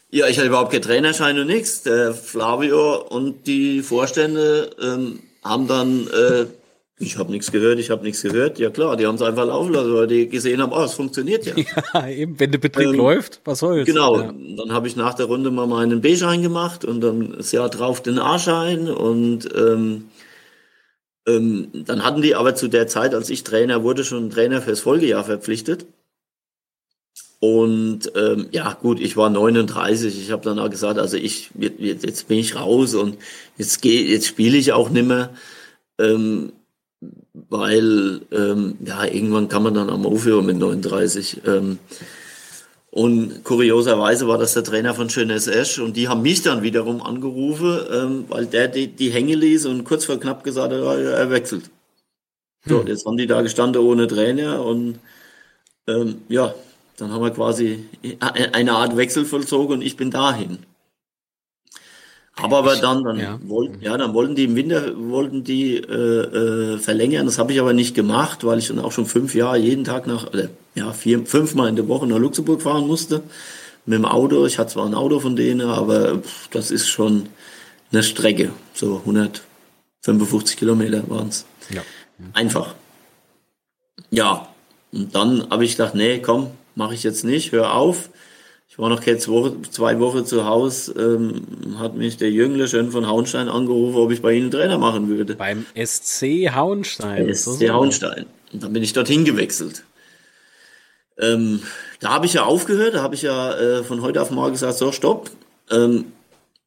ja, ich hatte überhaupt keinen Trainerschein und nichts. Der Flavio und die Vorstände ähm, haben dann äh, Ich habe nichts gehört, ich habe nichts gehört. Ja klar, die haben es einfach laufen lassen, weil die gesehen haben, oh, es funktioniert ja. [LAUGHS] Ja, eben, wenn der Betrieb ähm, läuft, was soll's. Genau, ja. dann habe ich nach der Runde mal meinen B-Schein gemacht und dann das Jahr drauf den A-Schein und ähm, ähm, dann hatten die aber zu der Zeit, als ich Trainer wurde, schon einen Trainer fürs Folgejahr verpflichtet. Und ähm, ja, gut, ich war 39. Ich habe dann auch gesagt, also ich jetzt bin ich raus und jetzt gehe, jetzt spiele ich auch nimmer. Ähm, weil ähm, ja irgendwann kann man dann am aufhören mit 39. Ähm, und kurioserweise war das der Trainer von Schönes Esch und die haben mich dann wiederum angerufen, ähm, weil der die, die hänge ließ und kurz vor knapp gesagt hat, er wechselt. So, hm. jetzt haben die da gestanden ohne Trainer und ähm, ja, dann haben wir quasi eine Art Wechsel vollzogen und ich bin dahin. Aber, aber dann, dann ja. wollten, ja, dann wollten die im Winter wollten die äh, äh, verlängern. Das habe ich aber nicht gemacht, weil ich dann auch schon fünf Jahre jeden Tag nach, äh, ja, vier, fünfmal in der Woche nach Luxemburg fahren musste mit dem Auto. Ich hatte zwar ein Auto von denen, aber pff, das ist schon eine Strecke. So 155 Kilometer waren es. Ja. Einfach. Ja. Und dann habe ich gedacht, nee, komm, mache ich jetzt nicht, hör auf. Ich war noch Woche, zwei Wochen zu Hause, ähm, hat mich der Jüngle schön von Hauenstein angerufen, ob ich bei Ihnen Trainer machen würde. Beim SC Hauenstein. SC Hauenstein. Und dann bin ich dorthin gewechselt. Ähm, da habe ich ja aufgehört, da habe ich ja äh, von heute auf morgen gesagt, so, stopp. Ähm,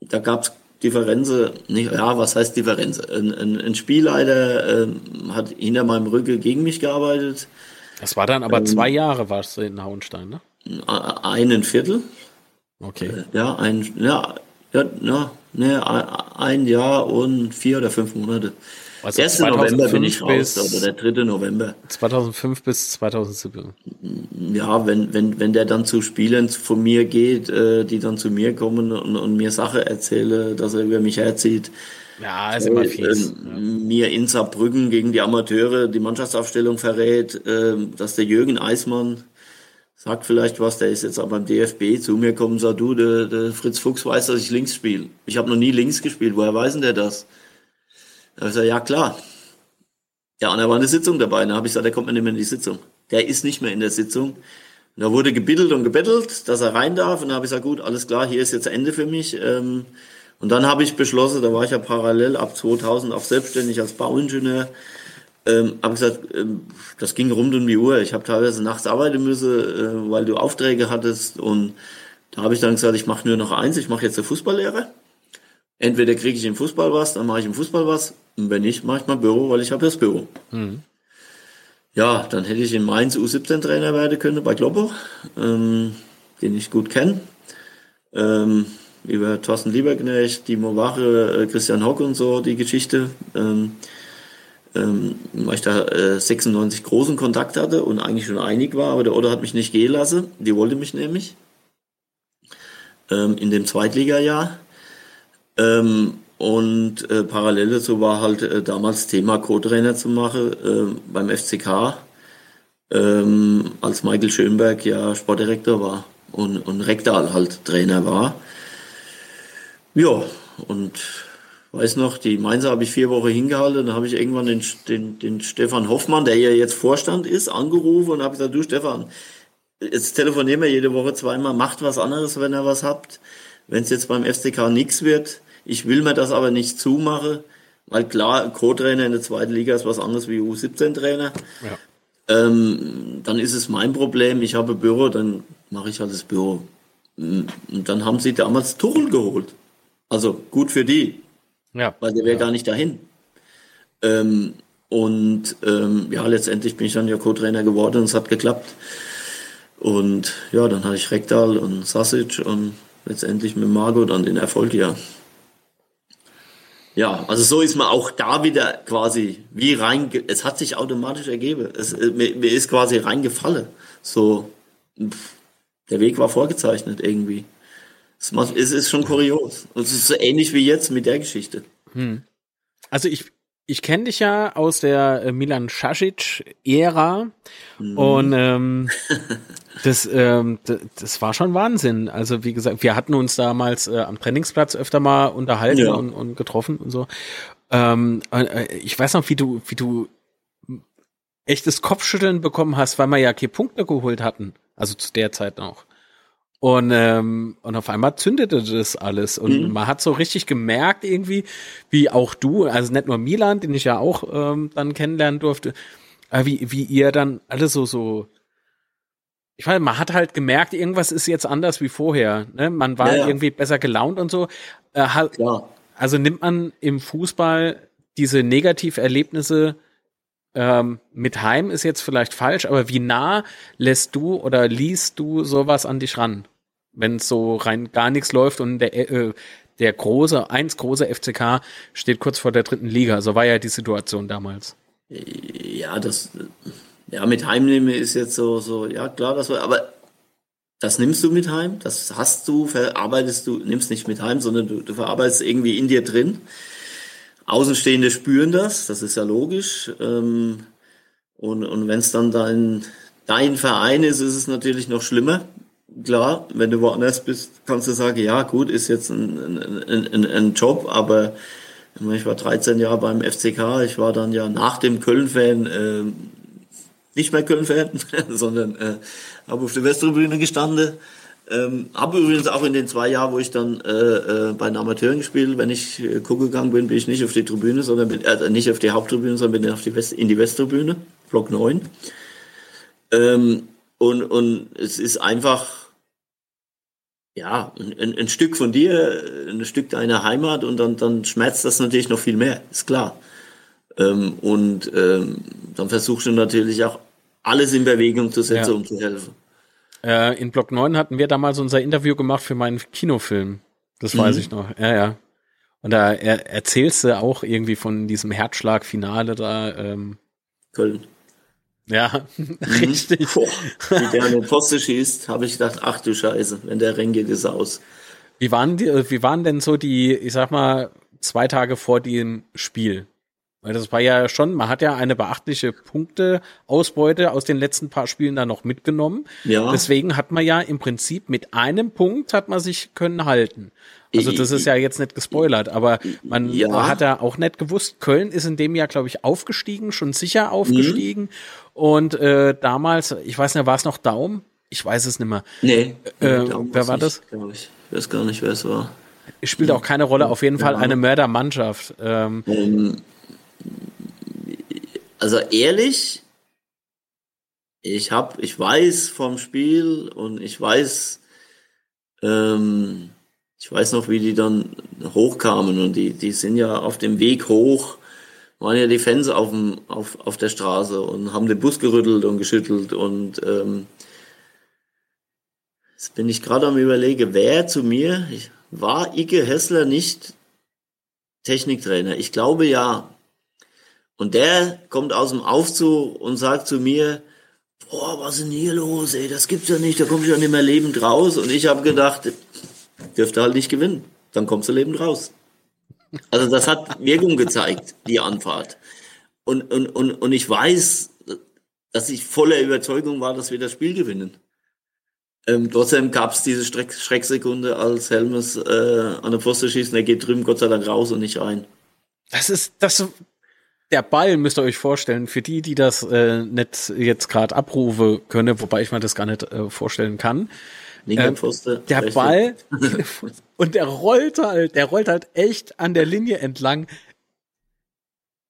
da gab es Differenzen, nicht, ja, was heißt Differenz? Ein, ein, ein Spielleiter äh, hat hinter meinem Rücken gegen mich gearbeitet. Das war dann aber ähm, zwei Jahre, warst du in Hauenstein, ne? Einen Viertel. Okay. Äh, ja, ein, ja, ja, ja, ne, ein Jahr und vier oder fünf Monate. Also 1. November bin ich raus, oder der 3. November. 2005 bis 2007. Ja, wenn, wenn, wenn der dann zu Spielen von mir geht, äh, die dann zu mir kommen und, und mir Sache erzähle, dass er über mich herzieht. Ja, ist immer äh, fies. Äh, ja. Mir in Saarbrücken gegen die Amateure die Mannschaftsaufstellung verrät, äh, dass der Jürgen Eismann sagt vielleicht was, der ist jetzt aber beim DFB zu mir kommen sagt, du, der, der Fritz Fuchs weiß, dass ich links spiele. Ich habe noch nie links gespielt, woher weiß denn der das? Da habe ich gesagt, ja klar. Ja, und da war eine Sitzung dabei. Da habe ich gesagt, der kommt mir nicht mehr in die Sitzung. Der ist nicht mehr in der Sitzung. Und da wurde gebittelt und gebettelt, dass er rein darf. Und da habe ich gesagt, gut, alles klar, hier ist jetzt Ende für mich. Ähm, und dann habe ich beschlossen, da war ich ja parallel ab 2000 auch selbstständig als Bauingenieur, ähm, habe gesagt, ähm, das ging rund um die Uhr. Ich habe teilweise nachts arbeiten müssen, äh, weil du Aufträge hattest. Und da habe ich dann gesagt, ich mache nur noch eins, ich mache jetzt eine Fußballlehre. Entweder kriege ich im Fußball was, dann mache ich im Fußball was. Und wenn nicht, mache ich mal Büro, weil ich habe das Büro. Mhm. Ja, dann hätte ich in Mainz U17-Trainer werden können bei Globo, ähm, den ich gut kenne. Ähm, über Thorsten Lieberknecht, Timo Wache, äh, Christian Hock und so, die Geschichte. Ähm, ähm, weil ich da äh, 96 großen Kontakt hatte und eigentlich schon einig war, aber der Otto hat mich nicht gehen lassen. Die wollte mich nämlich ähm, in dem Zweitligajahr. Ähm, und äh, parallel dazu war halt äh, damals Thema Co-Trainer zu machen äh, beim FCK, ähm, als Michael Schönberg ja Sportdirektor war und, und Rektal halt Trainer war. Ja, und weiß noch, die Mainzer habe ich vier Wochen hingehalten, dann habe ich irgendwann den, den, den Stefan Hoffmann, der ja jetzt Vorstand ist, angerufen und habe gesagt, du Stefan, jetzt telefonieren wir jede Woche zweimal, macht was anderes, wenn ihr was habt. Wenn es jetzt beim FCK nichts wird, ich will mir das aber nicht zumachen, weil klar, Co-Trainer in der zweiten Liga ist was anderes wie U17-Trainer. Ja. Ähm, dann ist es mein Problem, ich habe Büro, dann mache ich halt das Büro. Und dann haben sie damals Tuchel geholt. Also gut für die. Ja. Weil der wäre ja. gar nicht dahin. Ähm, und ähm, ja, letztendlich bin ich dann ja Co-Trainer geworden und es hat geklappt. Und ja, dann hatte ich Rektal und Sasic und letztendlich mit Margot dann den Erfolg, ja. Ja, also so ist man auch da wieder quasi wie rein, es hat sich automatisch ergeben. Es, äh, mir, mir ist quasi reingefallen. So, der Weg war vorgezeichnet irgendwie. Es, macht, es ist schon kurios. Und es ist so ähnlich wie jetzt mit der Geschichte. Hm. Also ich, ich kenne dich ja aus der äh, Milan Šašić-Ära mhm. und ähm, [LAUGHS] das, ähm, das war schon Wahnsinn. Also wie gesagt, wir hatten uns damals äh, am Trainingsplatz öfter mal unterhalten ja. und, und getroffen und so. Ähm, äh, ich weiß noch, wie du, wie du echtes Kopfschütteln bekommen hast, weil wir ja keine Punkte geholt hatten. Also zu der Zeit noch. Und, ähm, und auf einmal zündete das alles. Und mhm. man hat so richtig gemerkt irgendwie, wie auch du, also nicht nur Milan, den ich ja auch ähm, dann kennenlernen durfte, aber wie, wie ihr dann alle so, so, ich weiß, man hat halt gemerkt, irgendwas ist jetzt anders wie vorher. Ne? Man war ja, ja. irgendwie besser gelaunt und so. Äh, halt, also nimmt man im Fußball diese Negativerlebnisse ähm, mit heim ist jetzt vielleicht falsch, aber wie nah lässt du oder liest du sowas an dich ran? Wenn so rein gar nichts läuft und der, äh, der große, eins große FCK steht kurz vor der dritten Liga. So war ja die Situation damals. Ja, das, ja, mit heimnehmen ist jetzt so, so, ja, klar, das war, aber das nimmst du mit heim, das hast du, verarbeitest du, nimmst nicht mit heim, sondern du, du verarbeitest irgendwie in dir drin. Außenstehende spüren das, das ist ja logisch. Ähm, und und wenn es dann dein, dein Verein ist, ist es natürlich noch schlimmer. Klar, wenn du woanders bist, kannst du sagen, ja gut, ist jetzt ein, ein, ein, ein Job, aber ich war 13 Jahre beim FCK, ich war dann ja nach dem Köln-Fan äh, nicht mehr Köln-Fan, [LAUGHS] sondern äh, habe auf der Westtribüne gestanden ähm, habe übrigens auch in den zwei Jahren, wo ich dann äh, äh, bei den Amateuren gespielt, wenn ich äh, gucken gegangen bin, bin ich nicht auf die Tribüne, sondern bin, äh, nicht auf die Haupttribüne, sondern bin auf die West, in die Westtribüne, Block 9. Ähm, und, und es ist einfach, ja, ein, ein, Stück von dir, ein Stück deiner Heimat und dann, dann schmerzt das natürlich noch viel mehr, ist klar. Ähm, und ähm, dann versuchst du natürlich auch alles in Bewegung zu setzen, ja. um zu helfen. Äh, in Block 9 hatten wir damals unser Interview gemacht für meinen Kinofilm. Das weiß mhm. ich noch. Ja, ja. Und da er, erzählst du auch irgendwie von diesem Herzschlag-Finale da. Ähm, Köln. Ja, mhm. [LAUGHS] richtig. Boah, wie der an den Poste schießt, habe ich gedacht, ach du Scheiße, wenn der Ring geht es aus. Wie waren, die, wie waren denn so die, ich sag mal, zwei Tage vor dem Spiel? Weil das war ja schon, man hat ja eine beachtliche Punkteausbeute aus den letzten paar Spielen da noch mitgenommen. Ja. Deswegen hat man ja im Prinzip mit einem Punkt hat man sich können halten. Also das ist ja jetzt nicht gespoilert, aber man ja. hat ja auch nicht gewusst, Köln ist in dem Jahr, glaube ich, aufgestiegen, schon sicher aufgestiegen. Mhm. Und äh, damals, ich weiß nicht, war es noch Daum? Ich weiß es nicht mehr. Nee. Äh, wer war das? Ich. ich weiß gar nicht, wer es war. Spielt auch keine Rolle, auf jeden Fall eine Mördermannschaft. Ähm, um, also ehrlich, ich habe, ich weiß vom Spiel und ich weiß, ähm, ich weiß noch, wie die dann hochkamen und die, die sind ja auf dem Weg hoch, waren ja die Fans auf, dem, auf, auf der Straße und haben den Bus gerüttelt und geschüttelt und ähm, jetzt bin ich gerade am überlege, wer zu mir, ich, war Ike Hessler nicht Techniktrainer? Ich glaube ja. Und der kommt aus dem Aufzug und sagt zu mir, boah, was ist denn hier los, ey, das gibt's ja nicht, da kommst du ja nicht mehr lebend raus. Und ich habe gedacht, dürfte halt nicht gewinnen, dann kommst du lebend raus. Also das hat Wirkung gezeigt, die Anfahrt. Und, und, und, und ich weiß, dass ich voller Überzeugung war, dass wir das Spiel gewinnen. Ähm, trotzdem gab es diese Schreck Schrecksekunde, als Helmes äh, an der Pfoste schießt und er geht drüben Gott sei Dank raus und nicht rein. Das ist, das, der Ball müsst ihr euch vorstellen, für die, die das äh, nicht jetzt gerade abrufe können, wobei ich mir das gar nicht äh, vorstellen kann. Ähm, der Ball [LAUGHS] und der rollt halt, der rollt halt echt an der Linie entlang.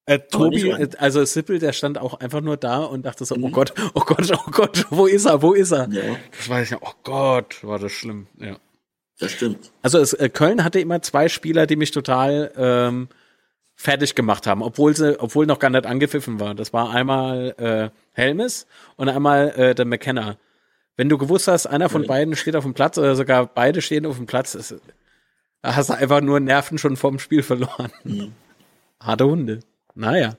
Äh, Tobi, also Sippel, der stand auch einfach nur da und dachte so, oh mhm. oh Gott, oh Gott, oh Gott, wo ist er, wo ist er? Ja. Das war ja, oh Gott, war das schlimm, ja. Das stimmt. Also es, äh, Köln hatte immer zwei Spieler, die mich total ähm, fertig gemacht haben, obwohl sie, obwohl noch gar nicht angepfiffen war. Das war einmal äh, Helmes und einmal äh, der McKenna. Wenn du gewusst hast, einer von beiden steht auf dem Platz oder sogar beide stehen auf dem Platz, ist, hast du einfach nur Nerven schon vorm Spiel verloren. Mhm. Harte Hunde. Naja,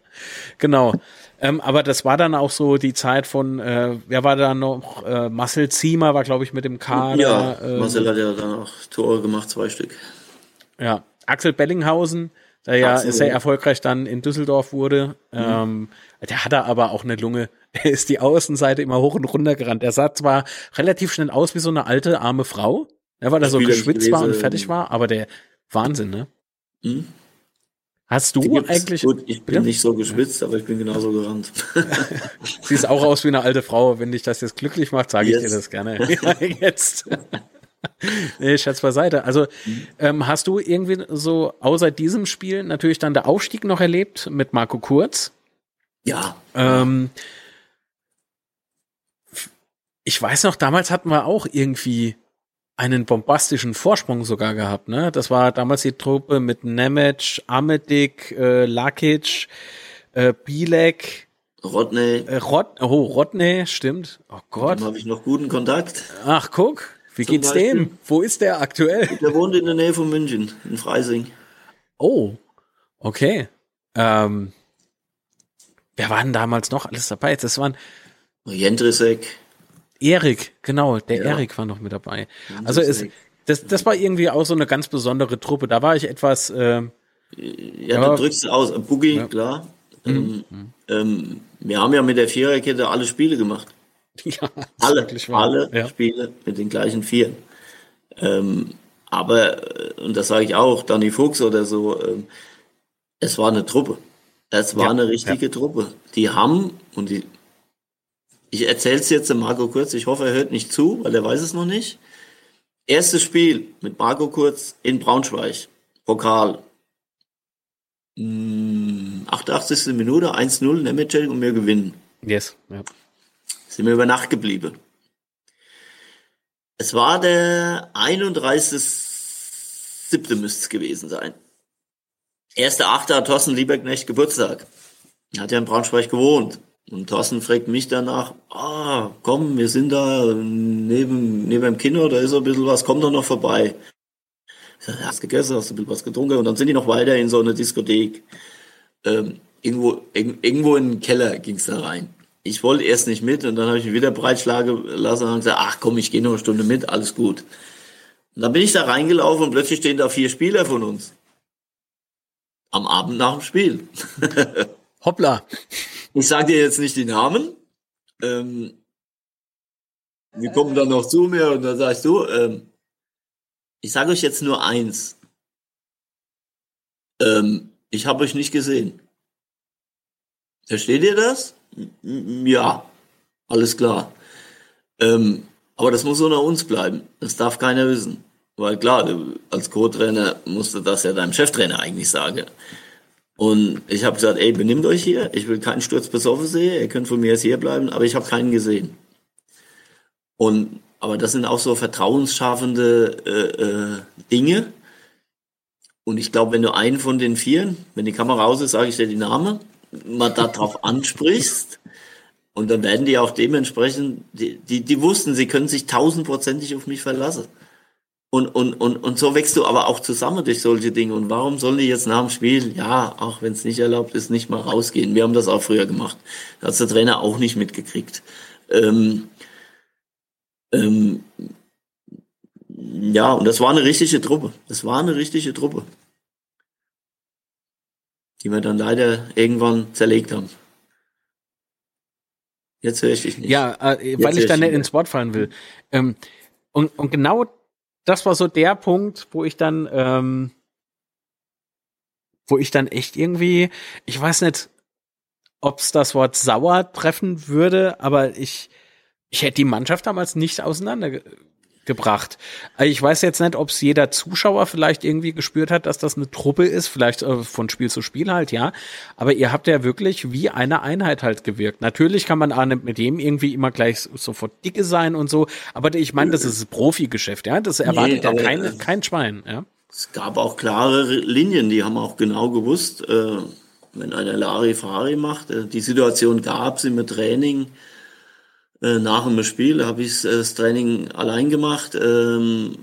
genau. Ähm, aber das war dann auch so die Zeit von, äh, wer war da noch? Äh, Marcel Ziemer war, glaube ich, mit dem Kader. Ja, äh, Marcel hat ja dann auch Tore gemacht, zwei Stück. Ja, Axel Bellinghausen, der ja sehr erfolgreich dann in Düsseldorf wurde. Mhm. Ähm, der hatte aber auch eine Lunge. Er [LAUGHS] ist die Außenseite immer hoch und runter gerannt. Er sah zwar relativ schnell aus wie so eine alte, arme Frau, ja, weil er so geschwitzt war und fertig war, aber der Wahnsinn, ne? Mhm. Hast du eigentlich. Gut, ich bin bitte? nicht so geschwitzt, aber ich bin genauso gerannt. [LAUGHS] Siehst auch aus wie eine alte Frau. Wenn dich das jetzt glücklich macht, sage ich dir das gerne. ja, [LAUGHS] jetzt. nee, Schatz beiseite. Also ähm, hast du irgendwie so außer diesem Spiel natürlich dann der Aufstieg noch erlebt mit Marco Kurz? Ja. Ähm, ich weiß noch, damals hatten wir auch irgendwie einen bombastischen Vorsprung sogar gehabt, ne? Das war damals die Truppe mit Nemec, Amedik, äh, Lakic, äh, Bilek, Rodney. Äh, Rod oh, Rodney, stimmt. Oh Gott. Dann habe ich noch guten Kontakt. Ach, guck. Wie geht's Beispiel. dem? Wo ist der aktuell? Der wohnt in der Nähe von München, in Freising. Oh, okay. Ähm, wer war denn damals noch alles dabei? Das waren Jendrisek. Erik, genau, der ja. Erik war noch mit dabei. Also es, das, das war irgendwie auch so eine ganz besondere Truppe. Da war ich etwas. Äh, ja, ja, du drückst aus. Boogie, ja. klar. Mhm. Ähm, ähm, wir haben ja mit der Viererkette alle Spiele gemacht. [LAUGHS] Ja, alle, alle ja. Spiele mit den gleichen Vieren. Ähm, aber, äh, und das sage ich auch, Danny Fuchs oder so, ähm, es war eine Truppe. Es war ja, eine richtige. Truppe. Die haben, und die, ich erzähle es jetzt dem Marco Kurz, ich hoffe, er hört nicht zu, weil er weiß es noch nicht. Erstes Spiel mit Marco Kurz in Braunschweig, Pokal. 88. Hm, Minute, 1-0, Nemetschek und wir gewinnen. Yes, ja sind wir über Nacht geblieben. Es war der 31.7. müsste es gewesen sein. Erster Achter hat Thorsten Lieberknecht Geburtstag. Er hat ja in Braunschweig gewohnt. Und Thorsten fragt mich danach, ah, komm, wir sind da neben, neben dem Kino, da ist ein bisschen was, komm doch noch vorbei. Ich sag, hast gegessen, hast du ein bisschen was getrunken? Und dann sind die noch weiter in so eine Diskothek. Ähm, irgendwo, irgendwo in den Keller ging's da rein ich wollte erst nicht mit und dann habe ich mich wieder breitschlagen lassen und gesagt, ach komm, ich gehe noch eine Stunde mit, alles gut. Und dann bin ich da reingelaufen und plötzlich stehen da vier Spieler von uns. Am Abend nach dem Spiel. [LAUGHS] Hoppla. Ich sage dir jetzt nicht die Namen. Ähm, die kommen dann noch zu mir und dann sagst du, ähm, ich sage euch jetzt nur eins. Ähm, ich habe euch nicht gesehen. Versteht ihr das? Ja, alles klar. Ähm, aber das muss unter uns bleiben. Das darf keiner wissen. Weil klar, als Co-Trainer musst du das ja deinem Cheftrainer eigentlich sagen. Und ich habe gesagt, ey, benimmt euch hier. Ich will keinen Sturz besoffen sehen. Ihr könnt von mir jetzt hier bleiben, aber ich habe keinen gesehen. Und aber das sind auch so vertrauensschaffende äh, äh, Dinge. Und ich glaube, wenn du einen von den vier, wenn die Kamera raus ist, sage ich dir die Namen mal darauf [LAUGHS] ansprichst. Und dann werden die auch dementsprechend, die, die, die wussten, sie können sich tausendprozentig auf mich verlassen. Und, und, und, und so wächst du aber auch zusammen durch solche Dinge. Und warum sollen die jetzt nach dem Spiel, ja, auch wenn es nicht erlaubt ist, nicht mal rausgehen? Wir haben das auch früher gemacht. Da hat der Trainer auch nicht mitgekriegt. Ähm, ähm, ja, und das war eine richtige Truppe. Das war eine richtige Truppe die wir dann leider irgendwann zerlegt haben. Jetzt höre ich dich nicht. Ja, äh, weil ich dann nicht ins Wort fallen will. Ähm, und, und genau das war so der Punkt, wo ich dann, ähm, wo ich dann echt irgendwie, ich weiß nicht, ob es das Wort sauer treffen würde, aber ich, ich hätte die Mannschaft damals nicht auseinander gebracht. Also ich weiß jetzt nicht, ob es jeder Zuschauer vielleicht irgendwie gespürt hat, dass das eine Truppe ist, vielleicht äh, von Spiel zu Spiel halt, ja. Aber ihr habt ja wirklich wie eine Einheit halt gewirkt. Natürlich kann man auch nicht mit dem irgendwie immer gleich sofort dicke sein und so, aber ich meine, das ist Profigeschäft, ja. Das erwartet nee, ja kein, äh, kein Schwein, ja. Es gab auch klare Linien, die haben auch genau gewusst, äh, wenn einer Larifari macht, äh, die Situation gab es im Training, äh, nach dem Spiel habe ich äh, das Training allein gemacht, ähm,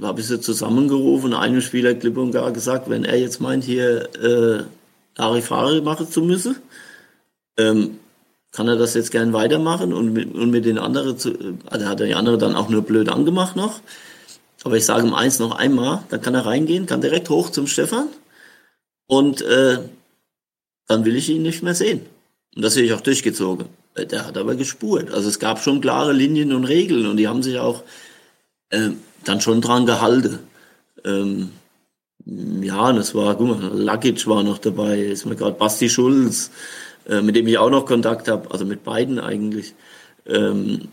habe ich sie zusammengerufen. Einem Spieler klipp und gar gesagt, wenn er jetzt meint, hier äh, Larifari machen zu müssen, ähm, kann er das jetzt gern weitermachen und mit, und mit den anderen, zu, also hat er die andere dann auch nur blöd angemacht noch. Aber ich sage ihm eins noch einmal, dann kann er reingehen, kann direkt hoch zum Stefan und äh, dann will ich ihn nicht mehr sehen. Und das sehe ich auch durchgezogen. Der hat aber gespurt. Also es gab schon klare Linien und Regeln und die haben sich auch äh, dann schon dran gehalten. Ähm, Ja, das war, guck mal, Lakic war noch dabei, ist mir gerade Basti Schulz, äh, mit dem ich auch noch Kontakt habe, also mit beiden eigentlich. Ähm,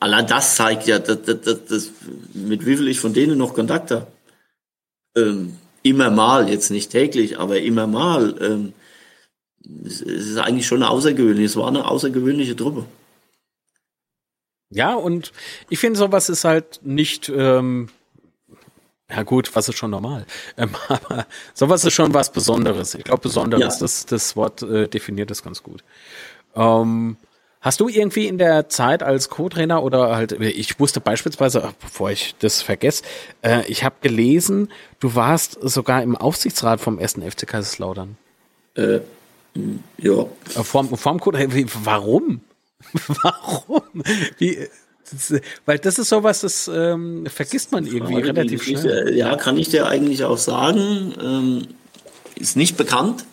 allein das zeigt ja, dass, dass, dass, mit wie viel ich von denen noch Kontakt habe. Ähm, immer mal, jetzt nicht täglich, aber immer mal. Ähm, es, ist eigentlich schon außergewöhnlich. Es war eine außergewöhnliche Truppe. Ja, und ich finde, sowas ist halt nicht, ähm, ja gut, was ist schon normal. [LAUGHS] Ähm, aber sowas ist schon was Besonderes. Ich glaube, Besonderes, ja. das, das Wort äh, definiert es ganz gut. Ähm, hast du irgendwie in der Zeit als Co-Trainer oder halt, ich wusste beispielsweise, bevor ich das vergesse, äh, ich habe gelesen, du warst sogar im Aufsichtsrat vom ersten FC Kaiserslautern. Äh, ja. Äh, vorm, vorm Co warum? [LAUGHS] warum? Wie, weil das ist sowas, das ähm, vergisst man irgendwie Frage, relativ schnell. ja, kann ich dir eigentlich auch sagen. Ähm, ist nicht bekannt.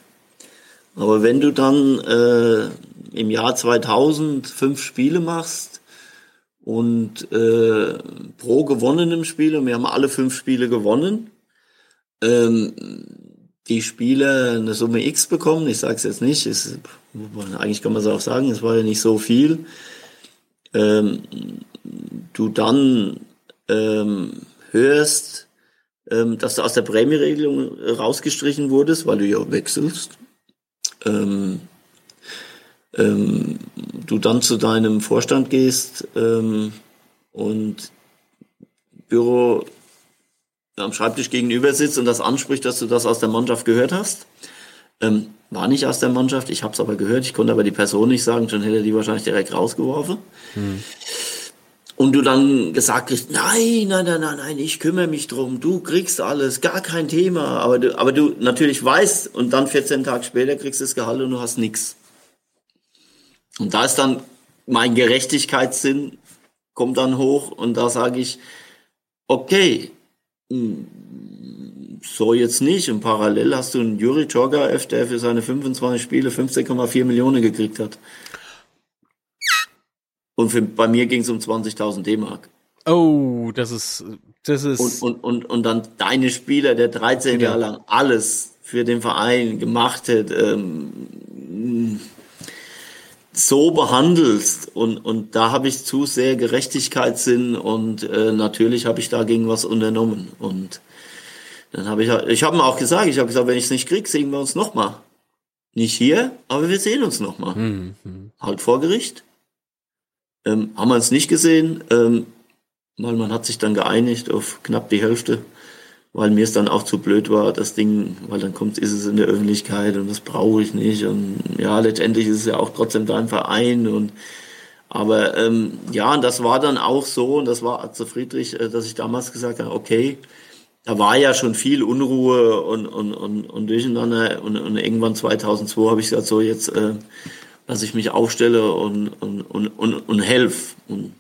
Aber wenn du dann äh, im Jahr 2000 fünf Spiele machst und äh, pro gewonnenem Spiel, und wir haben alle fünf Spiele gewonnen, ähm, die Spieler eine Summe X bekommen, ich sage es jetzt nicht, ist, eigentlich kann man es auch sagen, es war ja nicht so viel, ähm, du dann ähm, hörst, ähm, dass du aus der Prämieregelung rausgestrichen wurdest, weil du ja wechselst, ähm, ähm, du dann zu deinem Vorstand gehst ähm, und Büro am Schreibtisch gegenüber sitzt und das anspricht, dass du das aus der Mannschaft gehört hast. Ähm, war nicht aus der Mannschaft, ich habe es aber gehört, ich konnte aber die Person nicht sagen, schon hätte die wahrscheinlich direkt rausgeworfen. Hm. Und du dann gesagt kriegst, nein, nein, nein, nein, nein, ich kümmere mich drum, du kriegst alles, gar kein Thema. Aber du, aber du natürlich weißt und dann 14 Tage später kriegst du das Gehalt und du hast nichts. Und da ist dann mein Gerechtigkeitssinn kommt dann hoch und da sage ich, okay, so jetzt nicht. Und parallel hast du einen Juri Djorgaev, der für seine 25 Spiele 15,4 Millionen gekriegt hat. Und für, bei mir ging es um 20.000 D-Mark. Oh, das ist, das ist. Und, und, und, und dann deine Spieler, der 13 ja. Jahre lang alles für den Verein gemacht hat, ähm, so behandelst und, und da habe ich zu sehr Gerechtigkeitssinn und äh, natürlich habe ich dagegen was unternommen und dann habe ich, ich habe ihm auch gesagt, ich habe gesagt, wenn ich es nicht krieg, sehen wir uns nochmal. Nicht hier, aber wir sehen uns nochmal. Mhm. Halt vor Gericht. Ähm, haben wir uns nicht gesehen, ähm, weil man hat sich dann geeinigt auf knapp die Hälfte, weil mir es dann auch zu blöd war, das Ding, weil dann kommt, ist es in der Öffentlichkeit und das brauche ich nicht. Und ja, letztendlich ist es ja auch trotzdem dein Verein und aber ähm, ja, und das war dann auch so, und das war zu Friedrich, äh, dass ich damals gesagt habe, okay, da war ja schon viel Unruhe und, und, und, und Durcheinander und, und irgendwann 2002 habe ich gesagt, so jetzt, äh, dass ich mich aufstelle und, und, und, und, und helfe. Und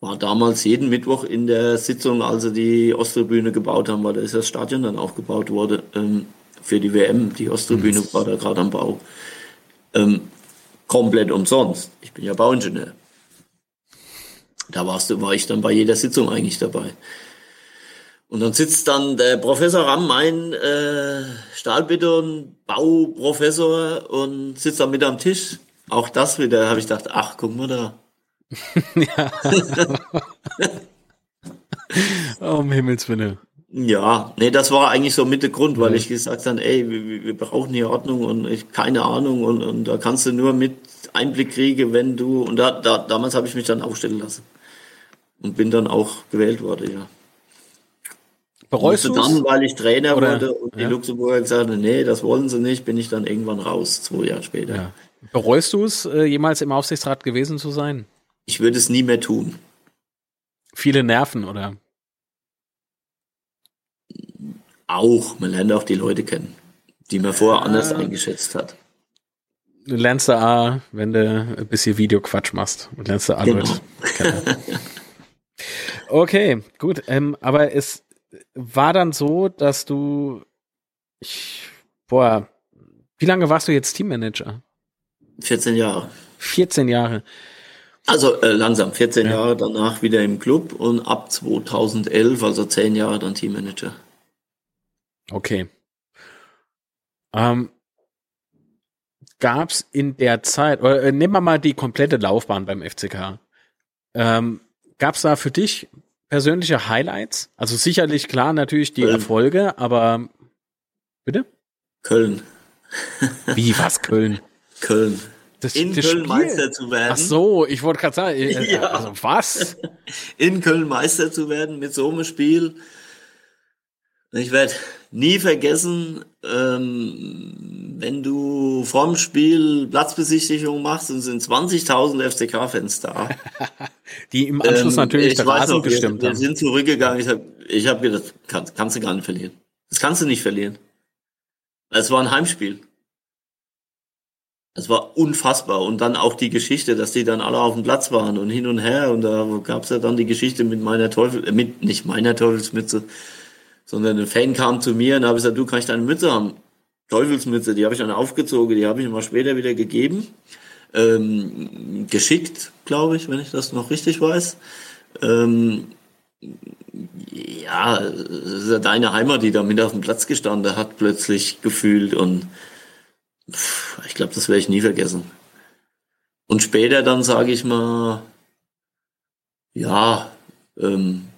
war damals jeden Mittwoch in der Sitzung, als sie die Osttribüne gebaut haben, weil da ist das Stadion dann aufgebaut wurde ähm, für die WM. Die Osttribüne mhm. war da gerade am Bau. Ähm, komplett umsonst. Ich bin ja Bauingenieur. Da warst du, war ich dann bei jeder Sitzung eigentlich dabei. Und dann sitzt dann der Professor Ramm, mein äh, Stahlbeton-Bauprofessor, und sitzt dann mit am Tisch. Auch das wieder, habe ich gedacht, ach, guck mal da. Ja. [LAUGHS] um Himmels Willen. Ja, nee, das war eigentlich so mit der Grund, weil ja. ich gesagt habe, ey, wir, wir, brauchen hier Ordnung und ich keine Ahnung und, und da kannst du nur mit Einblick kriegen, wenn du, und da, da damals habe ich mich dann aufstellen lassen und bin dann auch gewählt worden, ja. Bereust du dann, weil ich Trainer Oder, wurde und die ja. Luxemburger gesagt haben, nee, das wollen sie nicht, bin ich dann irgendwann raus, zwei Jahre später. Ja. Bereust du es, äh, jemals im Aufsichtsrat gewesen zu sein? Ich würde es nie mehr tun. Viele Nerven, oder? Auch, man lernt auch die Leute kennen, die man vorher anders eingeschätzt hat. Du lernst da A, wenn du ein bisschen Videoquatsch machst. Und lernst du A genau. kennen. okay, gut. Ähm, aber es war dann so, dass du, ich, boah, wie lange warst du jetzt Teammanager? 14 Jahre. 14 Jahre. Also äh, langsam, 14 ja. Jahre danach wieder im Club und ab 2011, also 10 Jahre dann Teammanager. Okay. Ähm, Gab es in der Zeit, oder äh, nehmen wir mal die komplette Laufbahn beim FCK. Ähm, Gab es da für dich persönliche Highlights? Also sicherlich klar natürlich die Köln. Erfolge, aber bitte? Köln. Wie was Köln? Köln. Das, In das Köln Spiel? Meister zu werden. Ach so, ich wollte gerade sagen, äh, [LAUGHS] Ja. also was? [LAUGHS] in Köln Meister zu werden mit so einem Spiel. Ich werde nie vergessen, ähm, wenn du vorm Spiel Platzbesichtigung machst und sind 20.000 FCK-Fans da. [LAUGHS] Die im Anschluss Ähm, natürlich ich der Rasen noch, wir, bestimmt wir haben. sind zurückgegangen. Ich habe ich hab gedacht, kann, kannst du gar nicht verlieren. Das kannst du nicht verlieren. Es war ein Heimspiel. Es war unfassbar. Und dann auch die Geschichte, dass die dann alle auf dem Platz waren und hin und her. Und da gab es ja dann die Geschichte mit meiner Teufel, äh, mit nicht meiner Teufelsmütze, sondern ein Fan kam zu mir und habe gesagt, du kannst deine Mütze haben. Teufelsmütze, die habe ich dann aufgezogen, die habe ich mal später wieder gegeben. Ähm, geschickt, glaube ich, wenn ich das noch richtig weiß. Ähm, ja, es ist ja deine Heimat, die da mit auf dem Platz gestanden hat, plötzlich gefühlt und ich glaube, das werde ich nie vergessen. Und später dann sage ich mal, ja, ähm,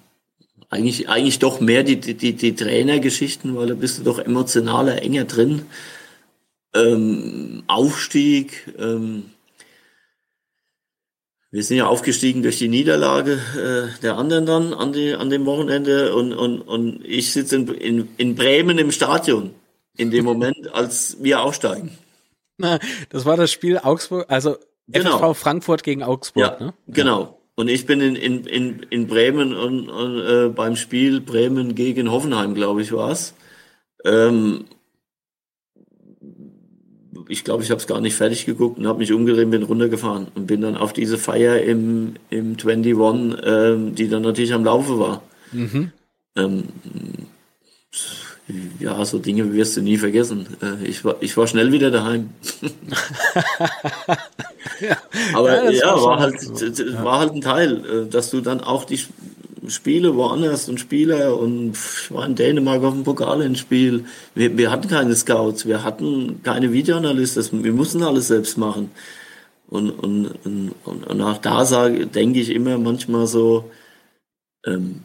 eigentlich, eigentlich doch mehr die, die, die, Trainergeschichten, weil da bist du doch emotionaler, enger drin. Ähm, Aufstieg, ähm, wir sind ja aufgestiegen durch die Niederlage äh, der anderen dann an, die, an dem Wochenende und, und, und ich sitze in, in, in Bremen im Stadion in dem Moment, als wir aufsteigen. Na, das war das Spiel Augsburg, also Genau. FSV Frankfurt gegen Augsburg, Ja, ne? genau. Und ich bin in, in, in, in Bremen und, und äh, beim Spiel Bremen gegen Hoffenheim, glaube ich, war's. Ähm, ich glaube, ich habe es gar nicht fertig geguckt und habe mich umgedreht, bin runtergefahren und bin dann auf diese Feier im, im 21, ähm, die dann natürlich am Laufe war. Mhm. Ähm, ja, so Dinge wirst du nie vergessen. Äh, ich, war, ich war schnell wieder daheim. [LAUGHS] Aber Ja, ja, war war, halt, das war halt ein Teil, äh, dass du dann auch die Sp- Spiele woanders und Spieler und ich war in Dänemark auf dem Pokal ins Spiel. Wir, wir hatten keine Scouts, wir hatten keine Videoanalysten, wir mussten alles selbst machen. Und, und, und, und und auch da sage, denke ich immer manchmal so, ähm,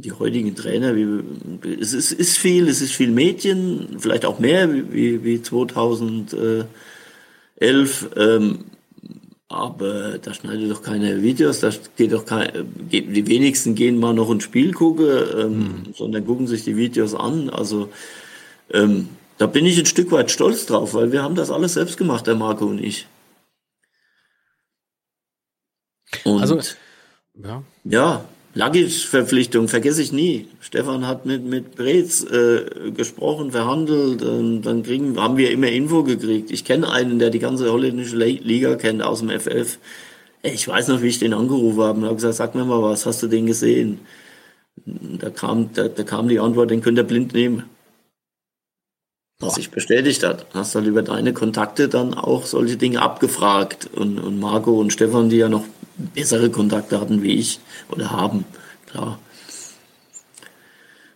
die heutigen Trainer, wie, es ist, ist viel, es ist viel Mädchen, vielleicht auch mehr wie, wie, wie 2011, ähm, aber da schneidet doch keine Videos, da geht doch kein, geht, die wenigsten gehen mal noch ein Spiel gucken, ähm, sondern gucken sich die Videos an. Also ähm, da bin ich ein Stück weit stolz drauf, weil wir haben das alles selbst gemacht, der Marco und ich. Und Also, Ja. ja, Lagic-Verpflichtung vergesse ich nie. Stefan hat mit, mit Brez äh, gesprochen, verhandelt, und dann kriegen, haben wir immer Info gekriegt. Ich kenne einen, der die ganze holländische Liga kennt aus dem FF. Ich weiß noch, wie ich den angerufen habe und habe gesagt, sag mir mal was, hast du den gesehen? Da kam, da, da kam die Antwort, den könnt ihr blind nehmen. Was sich bestätigt hat. Hast halt über deine Kontakte dann auch solche Dinge abgefragt. Und, und Marco und Stefan, die ja noch bessere Kontakte hatten wie ich oder haben, klar.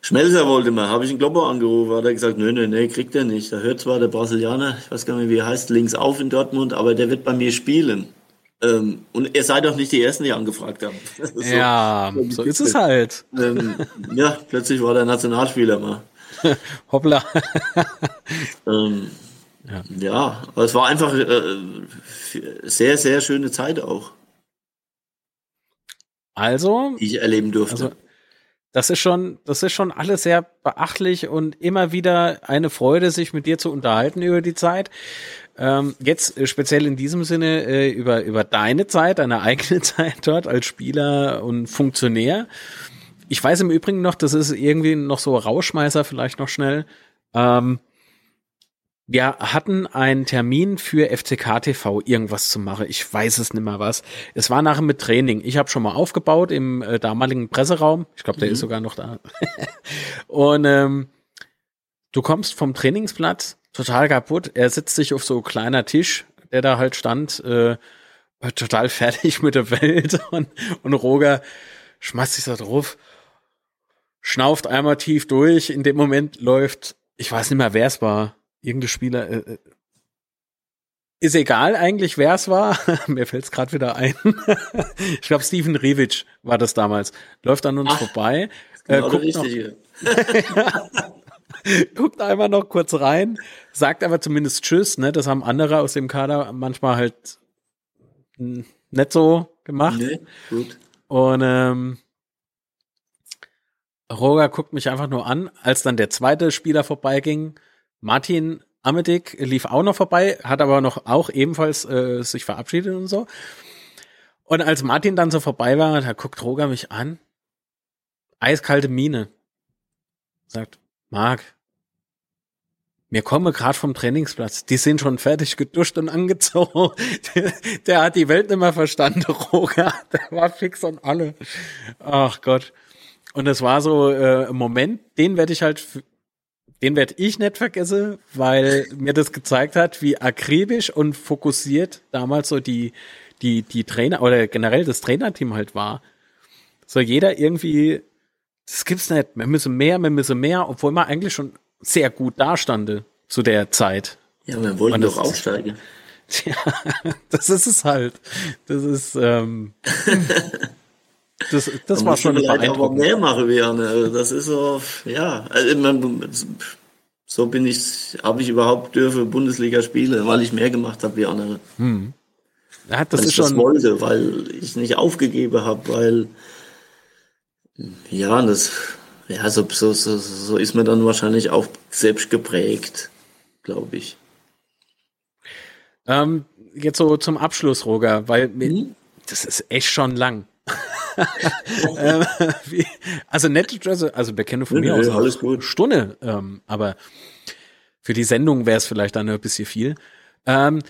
Schmelzer wollte mal, habe ich einen Klopper angerufen, hat er gesagt, nö, nö, nö, kriegt er nicht. Da hört zwar der Brasilianer, ich weiß gar nicht, wie er heißt, links auf in Dortmund, aber der wird bei mir spielen. Ähm, und ihr seid doch nicht die Ersten, die angefragt haben. [LAUGHS] So. ja, so ist es halt. Ähm, ja, plötzlich war der Nationalspieler mal. [LAUGHS] Hoppla. [LAUGHS] Ähm, Ja. ja. aber es war einfach äh, sehr, sehr schöne Zeit auch, Also, die ich erleben durfte. Also, das ist schon, das ist schon alles sehr beachtlich und immer wieder eine Freude, sich mit dir zu unterhalten über die Zeit. Ähm, jetzt äh, speziell in diesem Sinne äh, über, über deine Zeit, deine eigene [LAUGHS] Zeit dort als Spieler und Funktionär. Ich weiß im Übrigen noch, das ist irgendwie noch so Rauschmeißer, vielleicht noch schnell. Ähm, wir hatten einen Termin für FCK TV irgendwas zu machen. Ich weiß es nicht mehr was. Es war nachher mit Training. Ich habe schon mal aufgebaut im äh, damaligen Presseraum. Ich glaube, der ist sogar noch da. [LAUGHS] Und ähm, du kommst vom Trainingsplatz total kaputt. Er sitzt sich auf so ein kleiner Tisch, der da halt stand, äh, total fertig [LAUGHS] mit der Welt und, und Roger schmeißt sich da drauf. schnauft einmal tief durch. In dem Moment läuft, ich weiß nicht mehr, wer es war, irgendein Spieler. Äh, äh ist egal eigentlich, wer es war. [LAUGHS] Mir fällt es gerade wieder ein. [LAUGHS] ich glaube, Steven Revic war das damals. Läuft an uns Ach, vorbei. Äh, genau guckt, noch, [LAUGHS] guckt einmal noch kurz rein, sagt aber zumindest Tschüss. Ne? Das haben andere aus dem Kader manchmal halt nicht so gemacht. Nee, gut. Und ähm, Roger guckt mich einfach nur an, als dann der zweite Spieler vorbeiging. Martin Amedik lief auch noch vorbei, hat aber noch auch ebenfalls äh, sich verabschiedet und so. Und als Martin dann so vorbei war, da guckt Roger mich an. Eiskalte Mine. Sagt, Marc, mir komme gerade vom Trainingsplatz. Die sind schon fertig geduscht und angezogen. Der, [LAUGHS] der, hat die Welt nicht mehr verstanden, [LAUGHS] Roger. Der war fix und alle. Ach Gott. Und es war so äh, ein Moment, den werde ich halt den werde ich nicht vergessen, weil mir das gezeigt hat, wie akribisch und fokussiert damals so die, die, die Trainer oder generell das Trainerteam halt war. So jeder irgendwie, das gibt's nicht, wir müssen mehr, wir müssen mehr, obwohl man eigentlich schon sehr gut dastande zu der Zeit. Ja, wir wollten doch aufsteigen. [LAUGHS] Tja, das ist es halt. Das ist, ähm, [LAUGHS] Das, das war schon beeindruckend. Aber mehr machen Also das ist so, ja, also man, so bin ich, habe ich überhaupt dürfe Bundesliga spiele, weil ich mehr gemacht habe wie andere. Hm. Ja, das weil ist ich schon das wollte, weil ich nicht aufgegeben habe, weil ja, das ja so, so, so, so ist man dann wahrscheinlich auch selbst geprägt, glaube ich. Ähm, jetzt so zum Abschluss, Roger, weil hm? das ist echt schon lang. [LAUGHS] [LAUGHS] Ähm, also nette Adresse, also Bekennung von nee, mir nee, aus alles gut. Stunde, ähm, aber für die Sendung wäre es vielleicht dann ein bisschen viel. Ähm,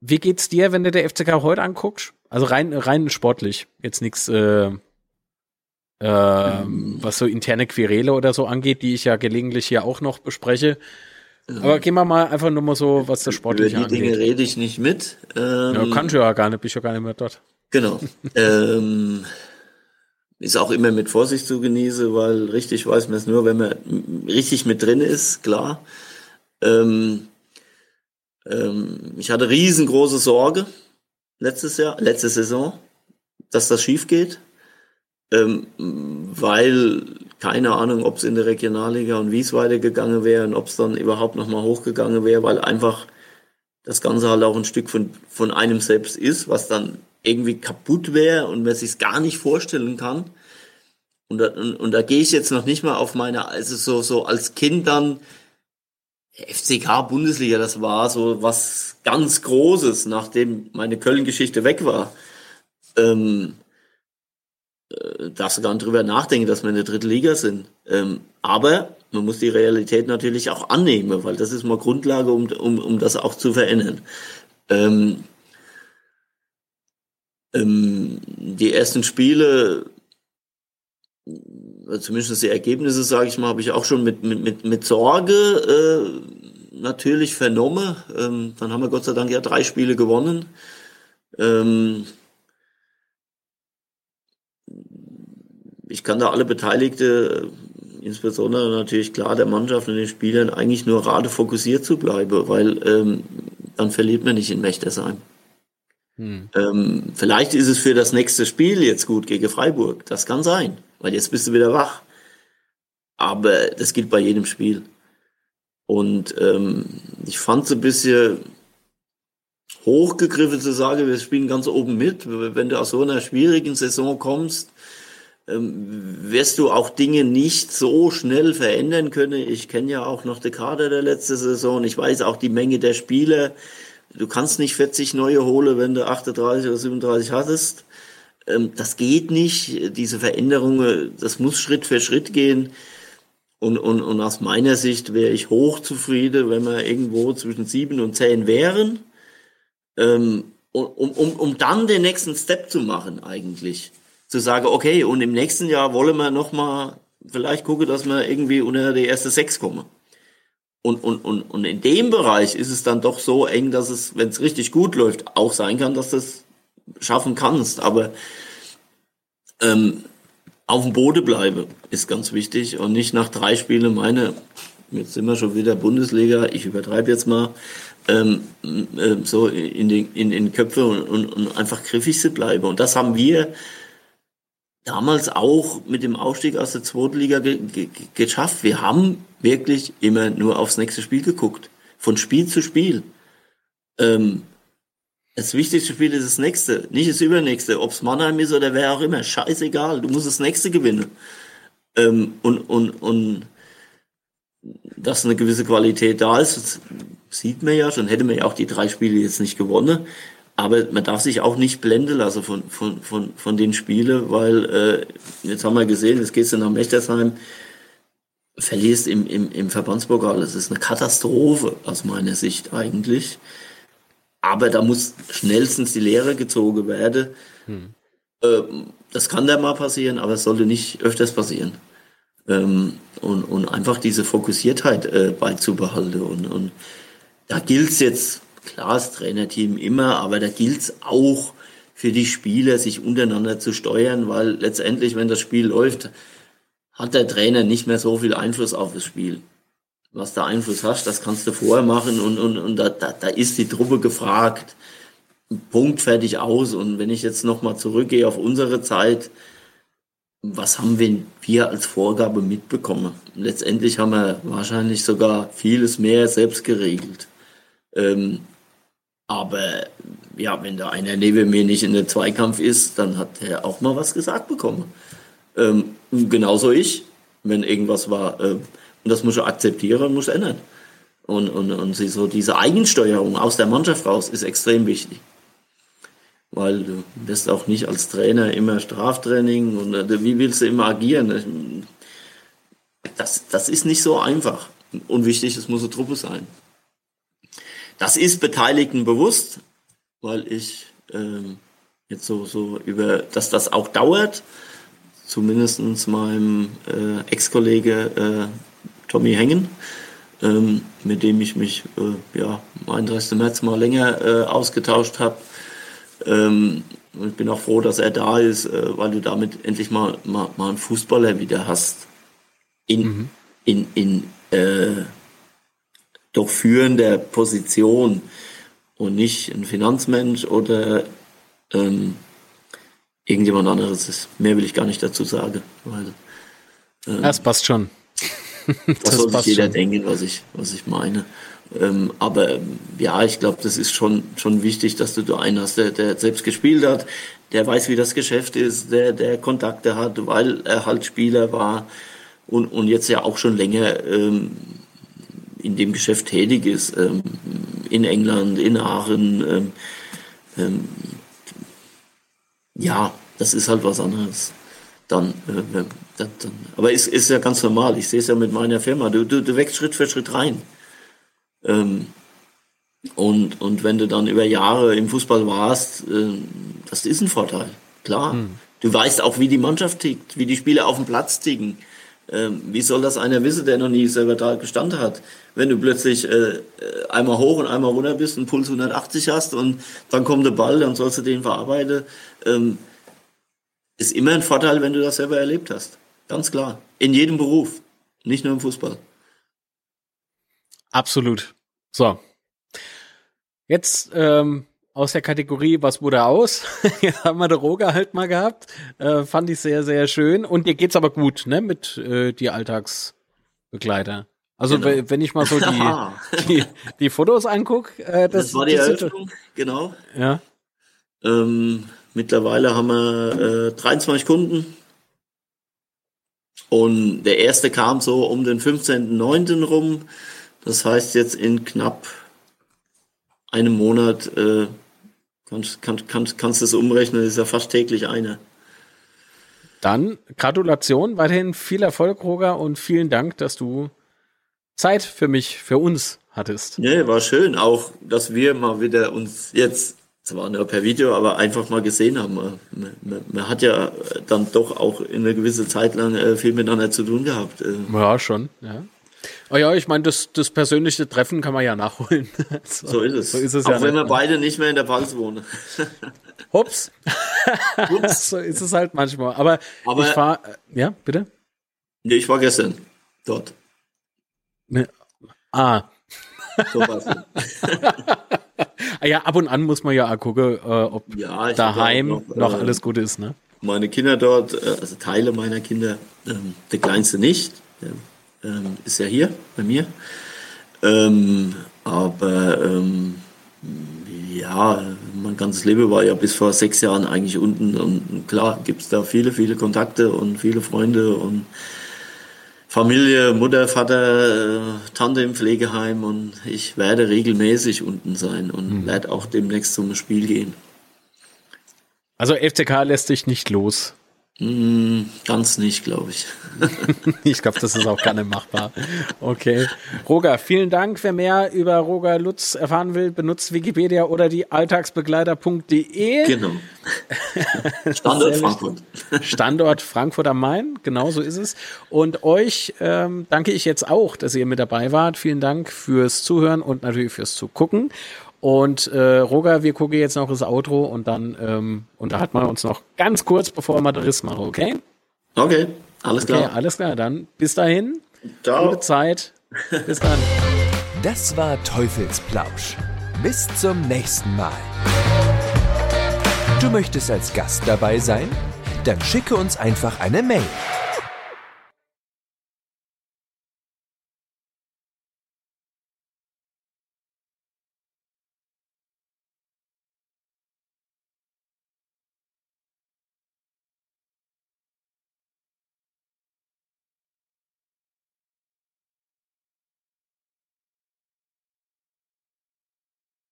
wie geht's dir, wenn du der FCK heute anguckst? Also rein rein sportlich, jetzt nichts, äh, äh, mhm. was so interne Querele oder so angeht, die ich ja gelegentlich hier auch noch bespreche. Aber gehen wir mal einfach nur mal so, was das Sportliche angeht. Über die angeht. Dinge rede ich nicht mit. Ähm, ja, kannst du ja gar nicht, bist ja gar nicht mehr dort. Genau. [LAUGHS] ähm, ist auch immer mit Vorsicht zu genießen, weil richtig weiß man es nur, wenn man richtig mit drin ist, klar. Ähm, ähm, ich hatte riesengroße Sorge letztes Jahr, letzte Saison, dass das schief geht, ähm, weil keine Ahnung, ob es in der Regionalliga und wie es weitergegangen wäre und ob es dann überhaupt nochmal hochgegangen wäre, weil einfach das Ganze halt auch ein Stück von, von einem selbst ist, was dann irgendwie kaputt wäre und man sich gar nicht vorstellen kann. Und da, und, und da gehe ich jetzt noch nicht mal auf meine, also so, so als Kind dann, FCK Bundesliga, das war so was ganz Großes, nachdem meine Köln-Geschichte weg war. Ähm, äh, darfst du gar nicht drüber nachdenken, dass wir in der dritten Liga sind. Ähm, aber man muss die Realität natürlich auch annehmen, weil das ist mal Grundlage, um, um, um das auch zu verändern. Ähm, ähm, die ersten Spiele, äh, zumindest die Ergebnisse, sage ich mal, habe ich auch schon mit, mit, mit, mit Sorge äh, natürlich vernommen. Ähm, dann haben wir Gott sei Dank ja drei Spiele gewonnen. Ähm, ich kann da alle Beteiligte, insbesondere natürlich klar der Mannschaft und den Spielern, eigentlich nur rate fokussiert zu bleiben, weil ähm, dann verliert man nicht in Mechtersheim. Hm. Ähm, vielleicht ist es für das nächste Spiel jetzt gut gegen Freiburg. Das kann sein, weil jetzt bist du wieder wach. Aber das gilt bei jedem Spiel. Und ähm, ich fand es ein bisschen hochgegriffen zu sagen, wir spielen ganz oben mit. Wenn du aus so einer schwierigen Saison kommst, wirst du auch Dinge nicht so schnell verändern können. Ich kenne ja auch noch die Kader der letzten Saison. Ich weiß auch die Menge der Spieler. Du kannst nicht 40 neue holen, wenn du 38 oder 37 hattest. Ähm, das geht nicht. Diese Veränderungen, das muss Schritt für Schritt gehen. Und, und, und aus meiner Sicht wäre ich hochzufrieden, wenn wir irgendwo zwischen sieben und zehn wären, ähm, um, um, um dann den nächsten Step zu machen eigentlich. Zu sagen, okay, und im nächsten Jahr wollen wir nochmal vielleicht gucken, dass wir irgendwie unter die erste sechs kommen. Und, und, und, und in dem Bereich ist es dann doch so eng, dass es, wenn es richtig gut läuft, auch sein kann, dass du es schaffen kannst. Aber ähm, auf dem Boden bleibe, ist ganz wichtig und nicht nach drei Spielen meine, jetzt sind wir schon wieder Bundesliga, ich übertreibe jetzt mal, ähm, äh, so in den in, in Köpfe und, und, und einfach griffig zu bleiben. Und das haben wir damals auch mit dem Aufstieg aus der zweiten Liga ge ge geschafft. Wir haben wirklich immer nur aufs nächste Spiel geguckt. Von Spiel zu Spiel. Ähm, das wichtigste Spiel ist das nächste, nicht das übernächste. Ob es Mannheim ist oder wer auch immer, scheißegal. Du musst das nächste gewinnen. Ähm, und, und, und dass eine gewisse Qualität da ist, sieht man ja schon. Hätte man ja auch die drei Spiele jetzt nicht gewonnen. Aber man darf sich auch nicht blenden lassen von, von, von, von den Spielen, weil äh, jetzt haben wir gesehen, jetzt gehst du nach Mechtersheim, verlierst im, im, im Verbandspokal. Das ist eine Katastrophe aus meiner Sicht eigentlich. Aber da muss schnellstens die Lehre gezogen werden. Hm. Äh, das kann da mal passieren, aber es sollte nicht öfters passieren. Ähm, und, und einfach diese Fokussiertheit äh, beizubehalten. Und, und da gilt es jetzt klar, das Trainerteam immer, aber da gilt es auch für die Spieler, sich untereinander zu steuern, weil letztendlich, wenn das Spiel läuft, hat der Trainer nicht mehr so viel Einfluss auf das Spiel. Was da Einfluss hast, das kannst du vorher machen und, und, und da, da, da ist die Truppe gefragt. Punkt, fertig, aus. Und wenn ich jetzt nochmal zurückgehe auf unsere Zeit, was haben wir, wir als Vorgabe mitbekommen? Letztendlich haben wir wahrscheinlich sogar vieles mehr selbst geregelt. Ähm, aber ja, wenn da einer neben mir nicht in der Zweikampf ist, dann hat er auch mal was gesagt bekommen. Ähm, genauso ich, wenn irgendwas war. Ähm, und das muss er akzeptieren und muss ändern. Und, und, und so diese Eigensteuerung aus der Mannschaft raus ist extrem wichtig. Weil du wirst auch nicht als Trainer immer Straftraining und äh, wie willst du immer agieren? Das, das ist nicht so einfach. Und wichtig, es muss eine Truppe sein. Das ist Beteiligten bewusst, weil ich ähm, jetzt so, so über, dass das auch dauert, zumindest meinem äh, Ex-Kollege äh, Tommy Hengen, ähm, mit dem ich mich äh, ja, am 31. März mal länger äh, ausgetauscht habe. Ähm, und ich bin auch froh, dass er da ist, äh, weil du damit endlich mal, mal, mal einen Fußballer wieder hast. In, mhm. in, in äh, doch führender Position und nicht ein Finanzmensch oder ähm, irgendjemand anderes ist. Mehr will ich gar nicht dazu sagen. Weil, ähm, das passt schon. [LAUGHS] das, das soll sich jeder schon. denken, was ich, was ich meine. Ähm, aber ja, ich glaube, das ist schon, schon wichtig, dass du da einen hast, der, der selbst gespielt hat, der weiß, wie das Geschäft ist, der, der Kontakte hat, weil er halt Spieler war und, und jetzt ja auch schon länger ähm, in dem Geschäft tätig ist, ähm, in England, in Aachen, ähm, ähm, ja, das ist halt was anderes. Dann, äh, dann, dann aber es ist, ist ja ganz normal. Ich sehe es ja mit meiner Firma. Du, du, du wächst Schritt für Schritt rein. Ähm, und, und wenn du dann über Jahre im Fußball warst, äh, das ist ein Vorteil. Klar. Hm. Du weißt auch, wie die Mannschaft tickt, wie die Spieler auf dem Platz ticken. Ähm, wie soll das einer wissen, der noch nie selber da gestanden hat? Wenn du plötzlich äh, äh einmal hoch und einmal runter bist, einen Puls 180 hast und dann kommt der Ball, dann sollst du den verarbeiten. Ähm, ist immer ein Vorteil, wenn du das selber erlebt hast. Ganz klar. In jedem Beruf. Nicht nur im Fußball. Absolut. So. Jetzt ähm, aus der Kategorie, was wurde aus? [LAUGHS] Jetzt haben wir den Roger halt mal gehabt. Äh, fand ich sehr, sehr schön. Und dir geht's aber gut, ne, mit äh, die Alltagsbegleiter. Also genau. wenn ich mal so die, [LAUGHS] die, die Fotos anguck, äh, das, das war die Eröffnung, genau. Ja. Ähm, mittlerweile haben wir äh, 23 Kunden. Und der erste kam so um den 15.09. rum. Das heißt jetzt in knapp einem Monat äh, Kannst, kann, kannst, kannst du es umrechnen, das ist ja fast täglich eine. Dann Gratulation, weiterhin viel Erfolg, Roger, und vielen Dank, dass du Zeit für mich, für uns hattest. Nee, war schön, auch, dass wir mal wieder uns jetzt, zwar nur per Video, aber einfach mal gesehen haben. Man, man, man hat ja dann doch auch in einer gewissen Zeit lang äh, viel miteinander zu tun gehabt. Äh. Ja, schon, ja. Oh ja, ich meine, das, das persönliche Treffen kann man ja nachholen. [LAUGHS] so, so, ist es. So ist es Auch ja wenn wir beide nicht mehr in der Pfalz wohnen. [LAUGHS] Hups. [LAUGHS] Ups. so ist es halt manchmal. Aber, Aber- ich fahre, ja, bitte? Nee, ich war gestern dort. Ne. Ah. So war's. Ah ja, ab und an muss man ja auch gucken, äh, ob Ja, daheim noch, noch, äh, alles gut ist, ne? meine Kinder dort, äh, also Teile meiner Kinder, ähm, der kleinste nicht, der ähm, ist ja hier bei mir. Ähm, aber ähm, ja, mein ganzes Leben war ja bis vor sechs Jahren eigentlich unten und klar gibt es da viele, viele Kontakte und viele Freunde und Familie, Mutter, Vater, äh, Tante im Pflegeheim und ich werde regelmäßig unten sein und werde auch demnächst zum Spiel gehen. Also FCK lässt sich nicht los. Hm, ganz nicht, glaube ich. [LAUGHS] Ich glaube, das ist auch gar nicht machbar. Okay. Roger, vielen Dank. Wer mehr über Roger Lutz erfahren will, benutzt Wikipedia oder die alltagsbegleiter.de. Genau. [LAUGHS] Standort Frankfurt. Standort Frankfurt am Main, genau so ist es. Und euch ähm, danke ich jetzt auch, dass ihr mit dabei wart. Vielen Dank fürs Zuhören und natürlich fürs Zugucken. Und äh, Roger, wir gucken jetzt noch das Outro und dann ähm, unterhalten wir uns noch ganz kurz, bevor wir das Riss machen, okay? Okay, alles Okay, klar. alles klar. Dann bis dahin. Ciao. Gute Zeit. Bis dann. Das war Teufelsplausch. Bis zum nächsten Mal. Du möchtest als Gast dabei sein? Dann schicke uns einfach eine Mail